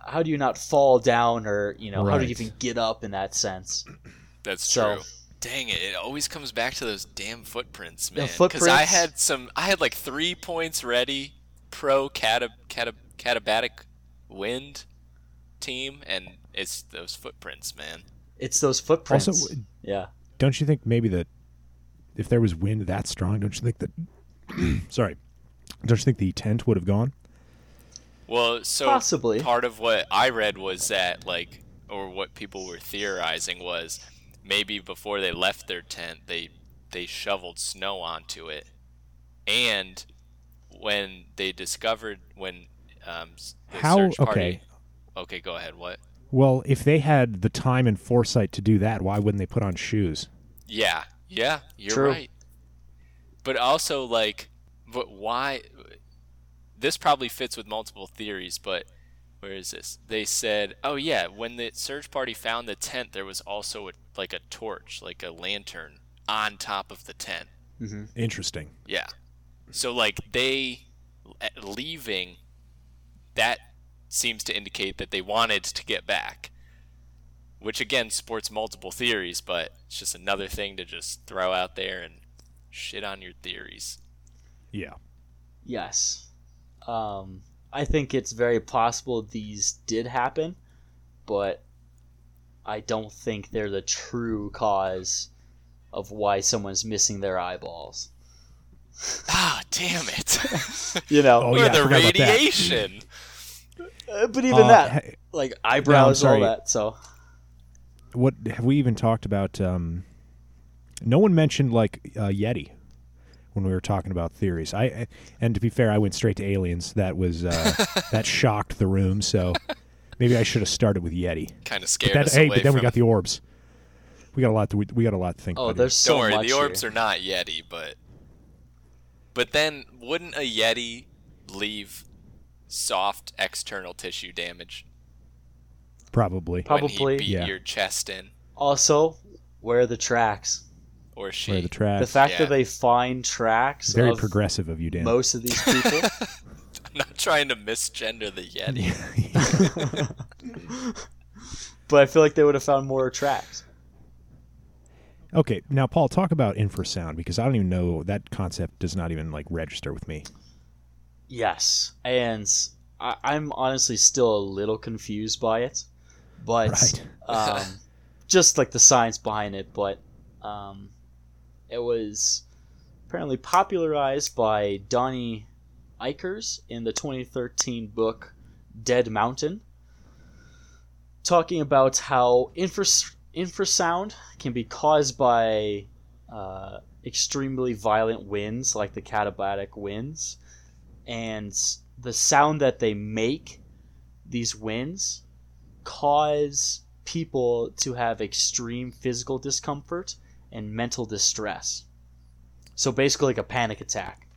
how do you not fall down, or you know, how do you even get up in that sense? [clears throat] That's So- true. Dang it! It always comes back to those damn footprints, The man. Because I had some, I had like three points ready, pro cata, cata, katabatic wind team, and it's those footprints, man. It's those footprints. Also, yeah. don't you think maybe that if there was wind that strong, don't you think that [clears throat] sorry. Don't you think the tent would have gone? Well, so Possibly. part of what I read was that like, or what people were theorizing was maybe before they left their tent, they they shoveled snow onto it, and when they discovered when um, the How- search party. okay. Okay, go ahead. What? Well, if they had the time and foresight to do that, why wouldn't they put on shoes? Yeah, yeah, you're True. right. But also, like, but why? This probably fits with multiple theories, but where is this? They said, oh yeah, when the search party found the tent, there was also a, like a torch, like a lantern, on top of the tent. Mm-hmm. Interesting. Yeah. So like they uh, leaving, that seems to indicate that they wanted to get back. Which again supports multiple theories, but it's just another thing to just throw out there and shit on your theories. Yeah. Yes. Um, I think it's very possible these did happen, but I don't think they're the true cause of why someone's missing their eyeballs. [laughs] Ah, damn it. [laughs] You know, Oh, or yeah, I the forgot about that. radiation. Uh, but even Uh, that, ha- like eyebrows, all that. So what have we even talked about? Um, no one mentioned like uh, Yeti when we were talking about theories. I I- and to be fair, I went straight to aliens. That was uh, [laughs] that shocked the room. So maybe I should have started with Yeti. Kind of But scared that, us hey, away but then we got the orbs. We got a lot to we, we got a lot to think oh, about. there's so Don't worry, much. the orbs here. are not Yeti, but but then wouldn't a Yeti leave soft external tissue damage here. probably. When Probably. he beat Yeah. your chest in Also, where are the tracks? Or she? Where the tracks? The fact yeah. that they find tracks Very of progressive of you, Dan. most of these people. [laughs] I'm not trying to misgender the Yeti. [laughs] but I feel like they would have found more tracks. okay, now Paul, talk about infrasound because I don't even know that concept does not even like register with me. Yes, and I, I'm honestly still a little confused by it, but Right. um, [laughs] just like the science behind it. But um, it was apparently popularized by Donnie Eichar in the 2013 book Dead Mountain, talking about how infras- infrasound can be caused by uh, extremely violent winds, like the katabatic winds, and the sound that they make, these winds, cause people to have extreme physical discomfort and mental distress. So basically, like a panic attack.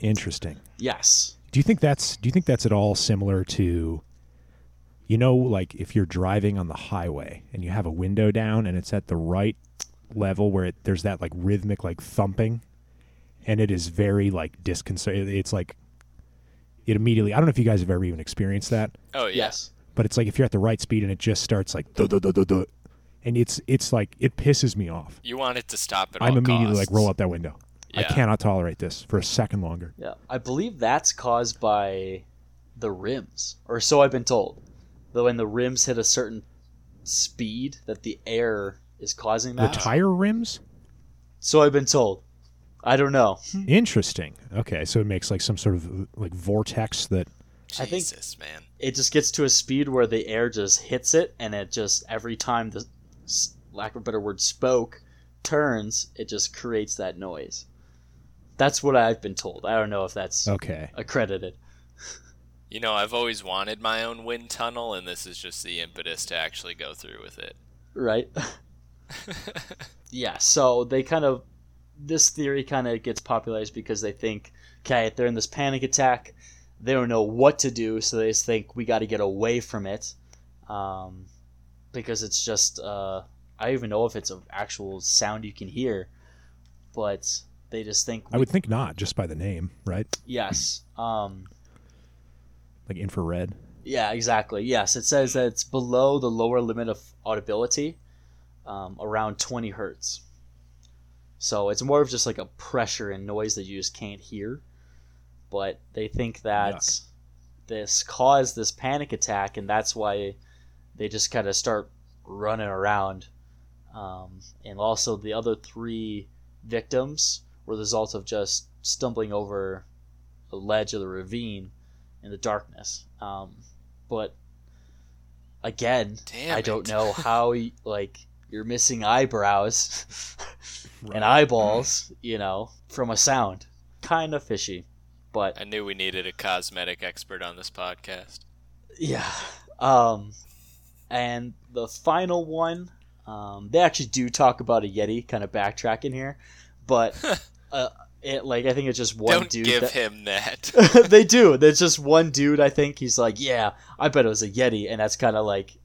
Interesting. Yes. Do you think that's do you think that's at all similar to you know like if you're driving on the highway and you have a window down and it's at the right level where it, there's that like rhythmic like thumping and it is very like disconcerting it's like it immediately I don't know if you guys have ever even experienced that Oh yeah. Yes. but it's like if you're at the right speed and it just starts like duh, duh, duh, duh, duh, and it's it's like it pisses me off. You want it to stop at I'm all immediately like roll out that window. Yeah. I cannot tolerate this for a second longer. Yeah. I believe that's caused by the rims, or so I've been told. Though when the rims hit a certain speed, that the air is causing that. The tire rims? so I've been told. I don't know. Hmm. Interesting. Okay, so it makes like some sort of like vortex that I think- Jesus, man. It just gets to a speed where the air just hits it, and it just every time the s- lack of a better word spoke turns, it just creates that noise. That's what I've been told. I don't know if that's okay. accredited. You know, I've always wanted my own wind tunnel, and this is just the impetus to actually go through with it. right? [laughs] yeah, so they kind of this theory kind of gets popularized because they think, okay, they're in this panic attack, they don't know what to do, so they just think we got to get away from it, um, because it's just uh, I don't even know if it's an actual sound you can hear, but they just think I would think not, just by the name, right? yes, um, Like infrared. Yeah, exactly. Yes, it says that it's below the lower limit of audibility, um, around 20 hertz. So it's more of just like a pressure and noise that you just can't hear. But they think that Yuck. this caused this panic attack, and that's why they just kind of start running around. Um, and also, the other three victims were the result of just stumbling over a ledge of the ravine in the darkness. Um, but again, Damn I don't know how like you're missing eyebrows [laughs] and eyeballs, you know, from a sound. Kind of fishy, but I knew we needed a cosmetic expert on this podcast. yeah. Um, and the final one, um, they actually do talk about a yeti, kind of backtracking here, but [laughs] uh, it like I think it's just one Don't dude. give that- him that. [laughs] they do. There's just one dude. I think he's like, yeah, I bet it was a Yeti, and that's kind of like,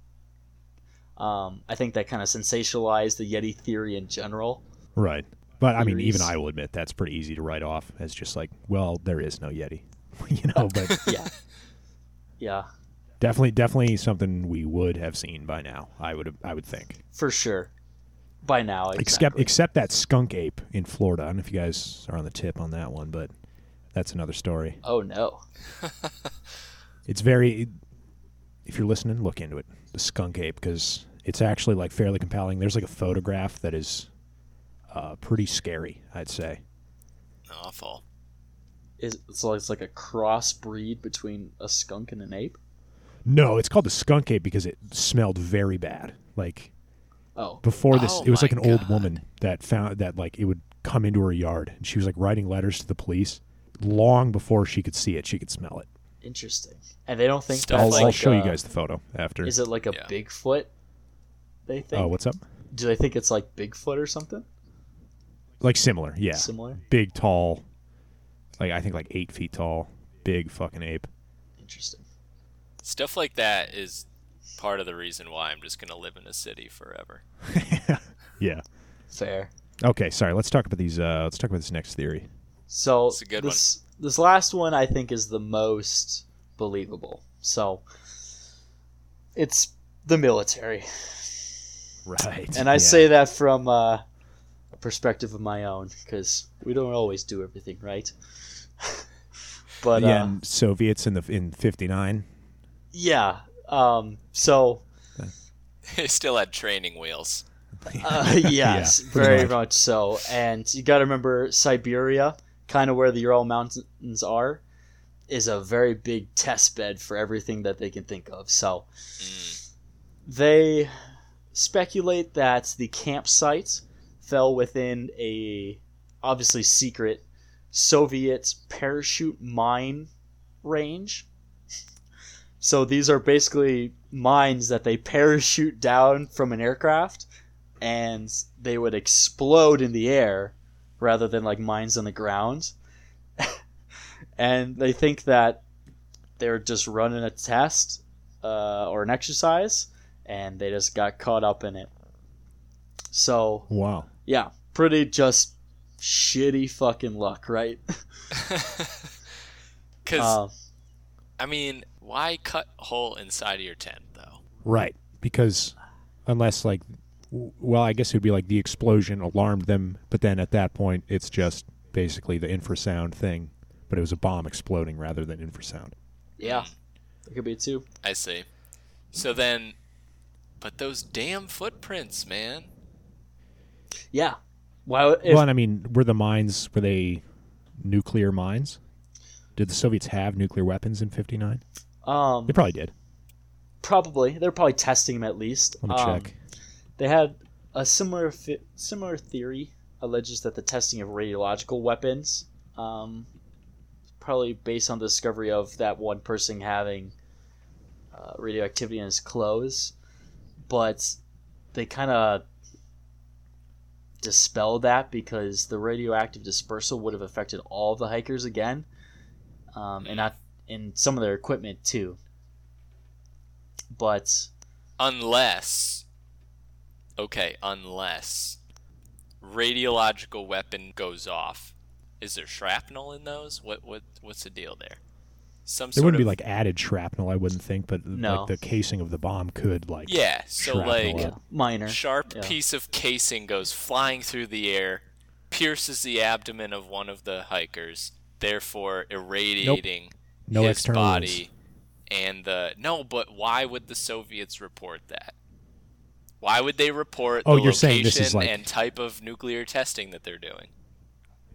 um, I think that kind of sensationalized the Yeti theory in general. Right. But I mean, even I will admit that's pretty easy to write off as just like, well, there is no Yeti. [laughs] you know, but Yeah, yeah, definitely definitely something we would have seen by now, I would I would think. for sure. By now, Except exactly. except that skunk ape in Florida. I don't know if you guys are on the tip on that one, but that's another story. Oh no. [laughs] It's very. If you're listening, look into it. The skunk ape because it's actually like fairly compelling. There's like a photograph that is uh, pretty scary. I'd say. Awful. Is so it's like a crossbreed between a skunk and an ape? No, it's called the skunk ape because it smelled very bad. Like Oh. before this, Oh it was oh like my an old woman that found that like it would come into her yard and she was like writing letters to the police. Long before she could see it, she could smell it. Interesting. And they don't think Stuff I'll, like, I'll like show you uh, guys the photo after. Is it like a Yeah. Bigfoot? They think. Oh, what's up? Do they think it's like Bigfoot or something? Like similar, yeah. Similar. Big, tall, like I think like eight feet tall, big fucking ape. Interesting. Stuff like that is part of the reason why I'm just gonna live in a city forever. [laughs] Yeah. Fair. Okay, sorry. Let's talk about these. Uh, let's talk about this next theory. So It's a good this this last one I think is the most believable. So it's the military, Right. and I say that from uh, a perspective of my own because we don't always do everything right. [laughs] but yeah, uh, and Soviets in the in '59. Yeah, um, so [laughs] They still had training wheels. [laughs] Uh, yes, pretty very much. much. so. And you got to remember Siberia, kind of where the Ural Mountains are, is a very big test bed for everything that they can think of. So Mm. they speculate that the campsite fell within a obviously secret Soviet parachute mine range. So these are basically mines that they [laughs] parachute down from an aircraft and they would explode in the air rather than like mines on the ground. [laughs] and they think that they're just running a test uh, or an exercise and they just got caught up in it. So, Wow. yeah, pretty just shitty fucking luck, right? [laughs] Because Uh, I mean, why cut hole inside of your tent though? Right. Because unless like, well, I guess it would be like the explosion alarmed them, but then at that point, it's just basically the infrasound thing, but it was a bomb exploding rather than infrasound. yeah, hmm. it could be too. I see. So then, but those damn footprints, man. Yeah. Well, if, well, and I mean, were the mines were they nuclear mines? Did the Soviets have nuclear weapons in '59? Um, They probably did. probably they're probably testing them at least. Let me Um, check. They had a similar fi- similar theory alleges that the testing of radiological weapons, um, probably based on the discovery of that one person having uh, radioactivity in his clothes, but they kind of dispelled that because the radioactive dispersal would have affected all the hikers again, um, and not and some of their equipment too. But Unless, okay, unless radiological weapon goes off, is there shrapnel in those? What what what's the deal there? Some There wouldn't of be like added shrapnel, I wouldn't think, but No. like the casing of the bomb could like yeah. So like up. minor. sharp Yeah. piece of casing goes flying through the air, pierces the abdomen of one of the hikers, therefore irradiating No his external wounds. body. And the no, but why would the Soviets report that? Why would they report Oh, the you're location saying this is like- and type of nuclear testing that they're doing?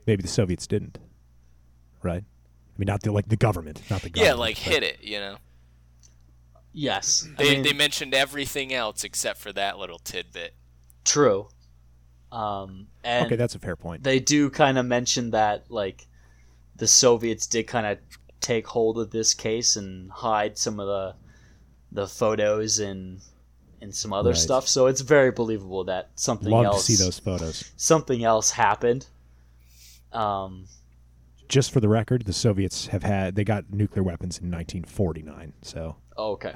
maybe the Soviets didn't, right? I mean, not the like the government, not the government Yeah, like but- hit it, you know. Yes, I They mean, they mentioned everything else except for that little tidbit. true. Um, and Okay, that's a fair point. they do kind of mention that like the Soviets did kind of take hold of this case and hide some of the the photos and and some other Right. stuff. So it's very believable that something Love else to see those photos. something else happened. Um, Just for the record, the Soviets have had they got nuclear weapons in 1949. So oh, okay.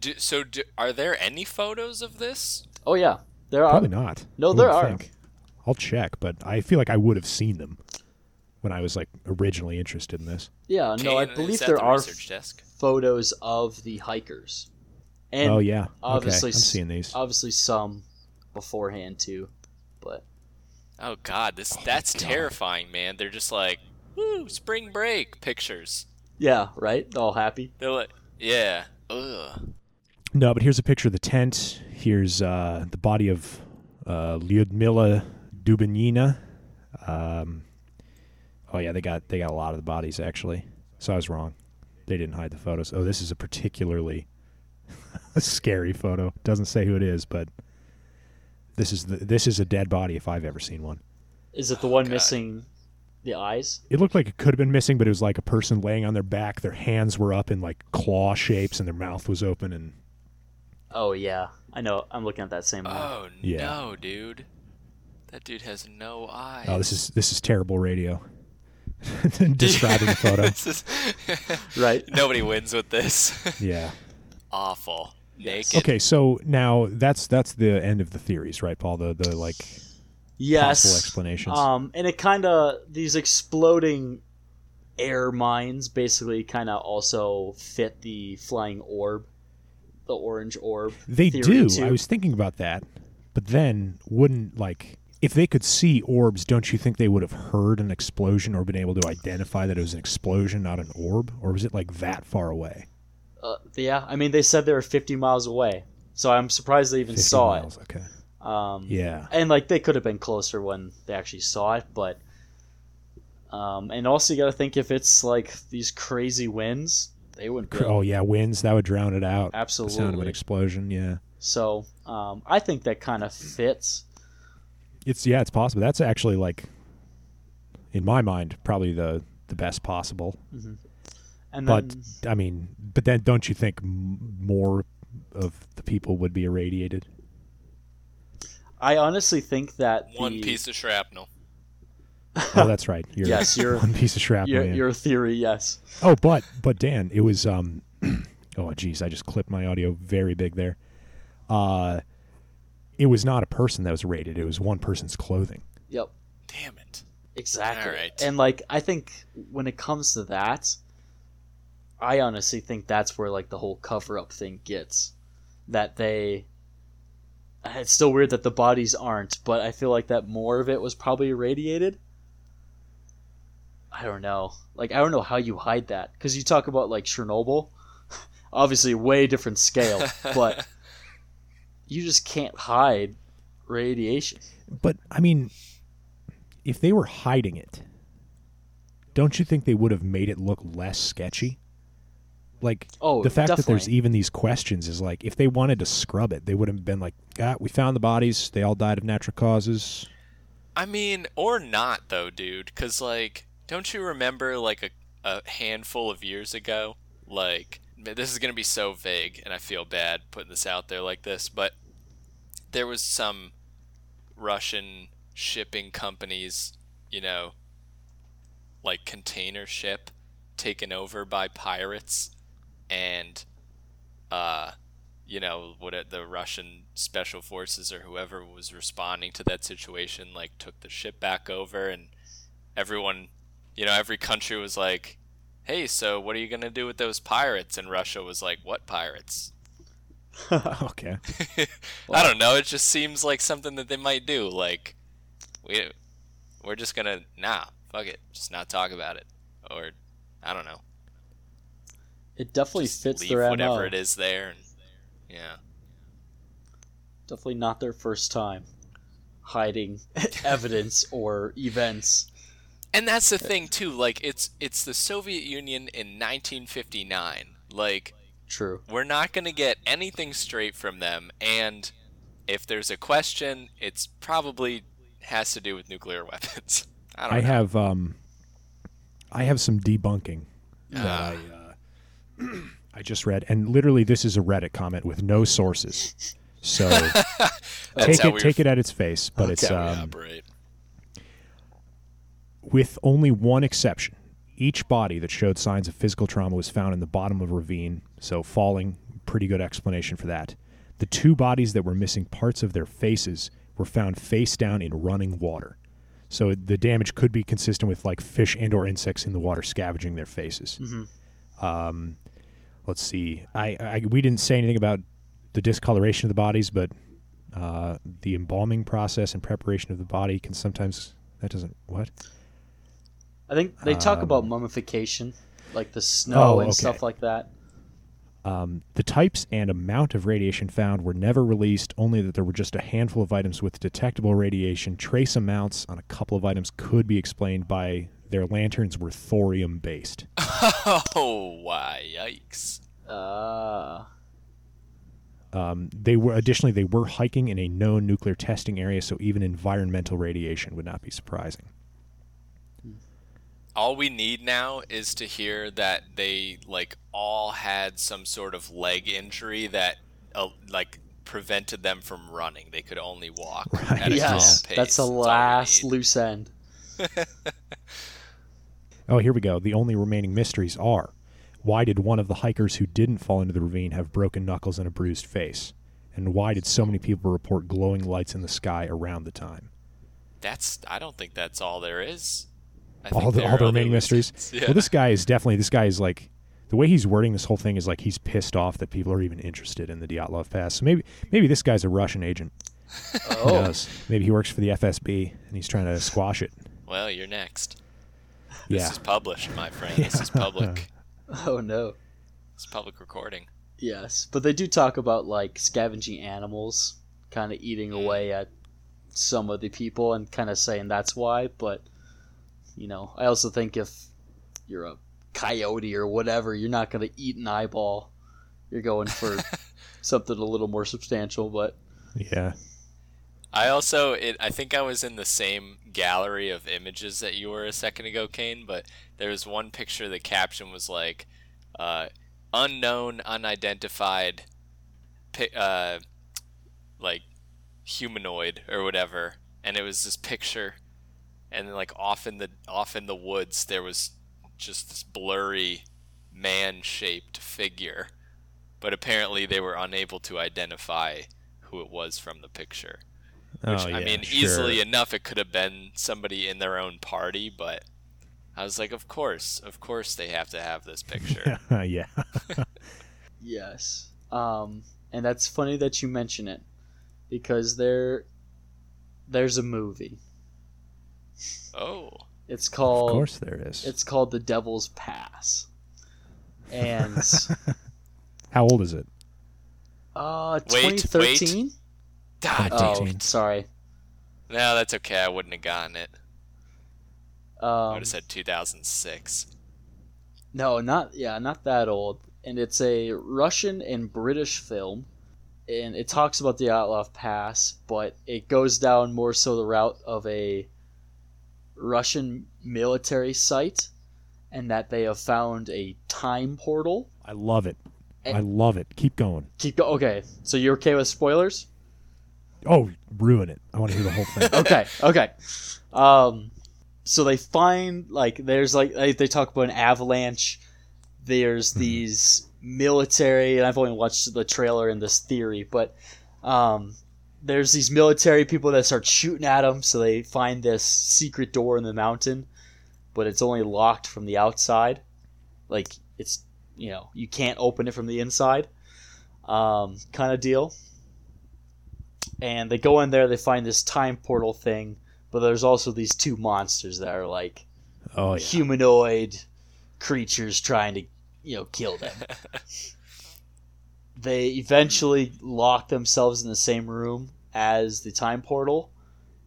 Do, so do, are there any photos of this? Oh yeah, there are. probably not. no, there wouldn't are. think. I'll check, but I feel like I would have seen them when I was like originally interested in this. Yeah, no, I believe there the are desk. photos of the hikers. And oh yeah, obviously okay, I'm seeing these. obviously some beforehand too but Oh God, this that's God. terrifying, man. They're just like, woo, spring break pictures. Yeah, right. All happy. They're like, yeah, ugh. No, but here's a picture of the tent. Here's uh, the body of uh, Lyudmila Dubinina. Um, oh yeah, they got they got a lot of the bodies actually. So I was wrong. They didn't hide the photos. Oh, this is a particularly [laughs] scary photo. Doesn't say who it is, but this is the, this is a dead body if I've ever seen one. Is it the one oh, God. missing the eyes? It looked like it could have been missing, but it was like a person laying on their back. Their hands were up in like claw shapes, and their mouth was open. And Oh yeah, I know. I'm looking at that same one. Oh Yeah. no, dude. That dude has no eyes. oh, this is this is terrible radio. [laughs] Describing the photo. [laughs] This is- [laughs] right. Nobody wins with this. Yeah. Awful. Naked. Okay, so now that's that's the end of the theories, right, Paul? The the like Yes. possible explanations. Um, and it kind of these exploding air mines basically kind of also fit the flying orb, the orange orb. they do. too. I was thinking about that, but then wouldn't like if they could see orbs? Don't you think they would have heard an explosion or been able to identify that it was an explosion, not an orb, or was it like that far away? Uh, yeah, I mean they said they were 50 miles away, so I'm surprised they even 50 saw miles. Okay. Um, Yeah. and like they could have been closer when they actually saw it, but. Um, and also you got to think if it's like these crazy winds, they wouldn't. Oh yeah, winds that would drown it out. The sound of an explosion. Yeah. So um, I think that kind of fits. It's yeah, it's possible. That's actually like, in my mind, probably the the best possible. And But then, I mean, but then don't you think m- more of the people would be irradiated? I honestly think that One the, piece of shrapnel. Oh, that's right. [laughs] You're, Yes, you're- [laughs] one piece of shrapnel. your, your theory, yes. Oh, but but Dan, it was um. [clears throat] oh, geez, I just clipped my audio very big there. Uh, it was not a person that was raided. It was one person's clothing. Yep, Damn it. exactly. Alright. And like, I think when it comes to that, I honestly think that's where like the whole cover up thing gets. That they. It's still weird that the bodies aren't, but I feel like that more of it was probably irradiated. I don't know. Like, I don't know how you hide that. Because you talk about, like, Chernobyl. [laughs] Obviously, way different scale. but [laughs] you just can't hide radiation. But I mean, if they were hiding it, don't you think they would have made it look less sketchy? Like Oh, the fact that there's even these questions is like if they wanted to scrub it, they would have been like, "Ah, we found the bodies. They all died of natural causes." I mean, or not though, dude. Because like, don't you remember like a, a handful of years ago? Like, this is gonna be so vague, and I feel bad putting this out there like this, but there was some Russian shipping companies, you know, like container ship taken over by pirates, and uh, you know, what the Russian special forces or whoever was responding to that situation like took the ship back over and everyone, you know, every country was like, "Hey, so what are you going to do with those pirates?" And Russia was like, "What pirates?" [laughs] [laughs] okay. I don't know, it just seems like something that they might do like we we're just going to nah, fuck it, just not talk about it or I don't know. It definitely Just fits leave their whatever MO. it is there and yeah. Definitely not their first time hiding [laughs] evidence or events. And that's the thing too. Like it's it's the Soviet Union in 1959. Like True. we're not going to get anything straight from them and if there's a question, it's probably has to do with nuclear [laughs] weapons. I don't I know. have um, I have some debunking that Ah. I uh, [clears throat] I just read, and literally this is a Reddit comment with no sources. So [laughs] take it take it at its face, but it's that's um, operate. With only one exception. Each body that showed signs of physical trauma was found in the bottom of a ravine, so falling, pretty good explanation for that. The two bodies that were missing parts of their faces were found face down in running water. So the damage could be consistent with like fish and or insects in the water scavenging their faces. Um, let's see. I, I we didn't say anything about the discoloration of the bodies, but uh, the embalming process and preparation of the body can sometimes that doesn't what I think they talk about Um, mummification, like the snow Oh, and okay. stuff like that. Um, the types and amount of radiation found were never released, only that there were just a handful of items with detectable radiation. Trace amounts on a couple of items could be explained by their lanterns were thorium based. [laughs] Oh, why, yikes. Uh, Um, they were additionally they were hiking in a known nuclear testing area, so even environmental radiation would not be surprising. All we need now is to hear that they like all had some sort of leg injury that uh, like prevented them from running. They could only walk [laughs] Right. at a yes, calm pace. that's the all last loose end. [laughs] Oh, here we go. The only remaining mysteries are why did one of the hikers who didn't fall into the ravine have broken knuckles and a bruised face? And why did so many people report glowing lights in the sky around the time? That's. I don't think that's all there is. I all the all the remaining mysteries. [laughs] Yeah. Well, this guy is definitely this guy is like the way he's wording this whole thing is like he's pissed off that people are even interested in the Dyatlov Pass. So maybe maybe this guy's a Russian agent. [laughs] Who Oh, knows? Maybe he works for the FSB and he's trying to squash it. well, you're next. [laughs] This is published, my friend. This is public. oh no. It's public recording. Yes, but they do talk about like scavenging animals, kind of eating mm. away at some of the people, and kind of saying that's why. But you know, I also think if you're a coyote or whatever, you're not going to eat an eyeball. You're going for [laughs] something a little more substantial. But Yeah. I also, it, I think I was in the same gallery of images that you were a second ago, Kane. But there was one picture. The caption was like, uh, "Unknown, unidentified, uh, like humanoid or whatever," and it was this picture, and then like off in the off in the woods there was just this blurry man-shaped figure, but apparently they were unable to identify who it was from the picture. Which oh, I mean, sure. easily enough, it could have been somebody in their own party, but I was like, of course, of course, they have to have this picture. [laughs] yeah. [laughs] yes, um, and that's funny that you mention it because there, there's a movie. Oh, It's called. Of course there is. It's It's called The Devil's Pass. And [laughs] How old is it? uh Wait, 2013? God, Oh, sorry. no, that's okay. I wouldn't have gotten it. I would Um, have said 2006. no, not yeah, not that old. And it's a Russian and British film and it talks about the Dyatlov Pass, but it goes down more so the route of a Russian military site and that they have found a time portal. I love it. Eh. I love it. Keep going. Keep go- okay. So you're okay with spoilers? Oh, ruin it. I want to hear the whole thing. [laughs] okay okay um so they find like there's like they, they talk about an avalanche there's these military and i've only watched the trailer and this theory but um there's these military people that start shooting at them so they find this secret door in the mountain but it's only locked from the outside. Like it's you know you can't open it from the inside. Um kind of deal. And they go in there they find this time portal thing but there's also these two monsters that are like Oh, yeah. humanoid creatures trying to you know kill them [laughs] they eventually lock themselves in the same room as the time portal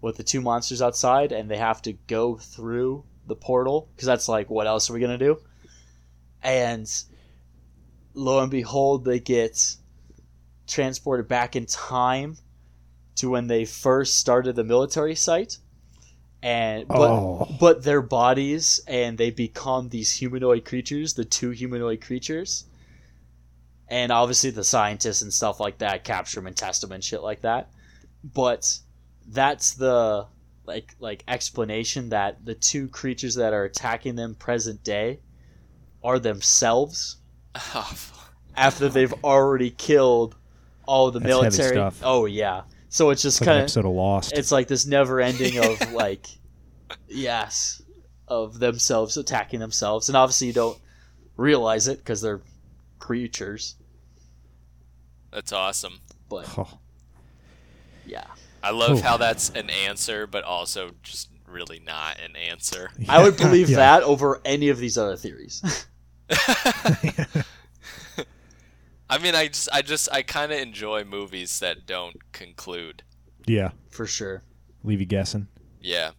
with the two monsters outside and they have to go through the portal because that's like what else are we gonna do and lo and behold they get transported back in time to when they first started the military site and but Oh. but their bodies and they become these humanoid creatures the two humanoid creatures and obviously the scientists and stuff like that capture them and test them and shit like that. But that's the like like explanation that the two creatures that are attacking them present day are themselves [laughs] Oh, after they've already killed all the That's heavy military. stuff. oh yeah. So it's just It's like kind of episode of Lost. it's like this never ending of [laughs] like yes of themselves attacking themselves. And obviously you don't realize it because they're creatures that's awesome. but Oh, yeah I love Oh. how that's an answer, but also just really not an answer. [laughs] I would believe Yeah. that over any of these other theories. [laughs] I mean, I just, I just, I kind of enjoy movies that don't conclude. Yeah, For sure. leave you guessing. Yeah.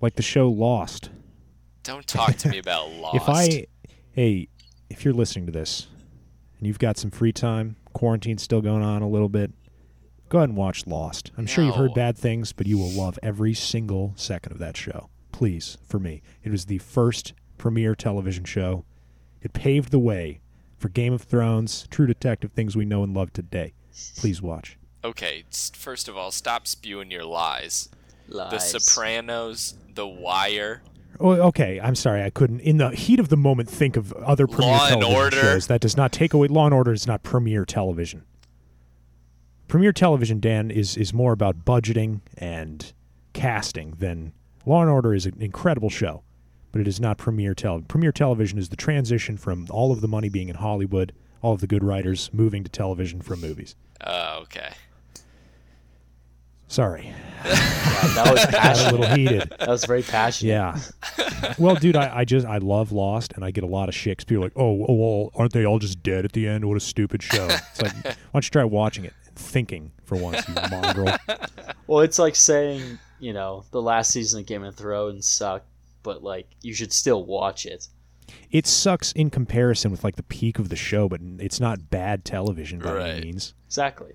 Like the show Lost. Don't talk to me [laughs] about Lost. If I, hey, if you're listening to this and you've got some free time, quarantine's still going on a little bit, go ahead and watch Lost. I'm sure you've heard bad things, but you will love every single second of that show. Please, for me. It was the first premiere television show. It paved the way for Game of Thrones, True Detective, things we know and love today. Please watch. okay, s- first of all, stop spewing your lies. The Lies. Sopranos, The Wire. Oh, okay. I'm sorry. I couldn't, in the heat of the moment, think of other premiere Law and television Order. shows. That does not take away. Law and Order is not premiere television. Premiere television, Dan, is is more about budgeting and casting than Law and Order is an incredible show, but it is not premiere television. Premiere television is the transition from all of the money being in Hollywood, all of the good writers moving to television from movies. Oh, okay. Sorry, Yeah, [laughs] that was got a little heated. That was very passionate. Yeah. well, dude, I, I just I love Lost, and I get a lot of shit. 'cause People are like, oh, oh, well, aren't they all just dead at the end? What a stupid show. It's like, [laughs] why don't you try watching it, and thinking for once, you mongrel. [laughs] Well, it's like saying, you know, the last season of Game of Thrones sucked, but like you should still watch it. It sucks in comparison with like the peak of the show, but it's not bad television by Right. any means. Exactly.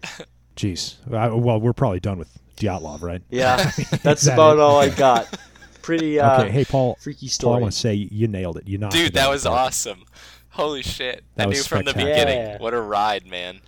Jeez. I, well, we're probably done with Dyatlov, right? Yeah, [laughs] that's that about it? all I got. Pretty [laughs] uh, okay. Hey, Paul. freaky Paul, I want to say you nailed it. You knocked it Dude, that out was of awesome. Holy shit. That I was knew from the beginning. Yeah. What a ride, man.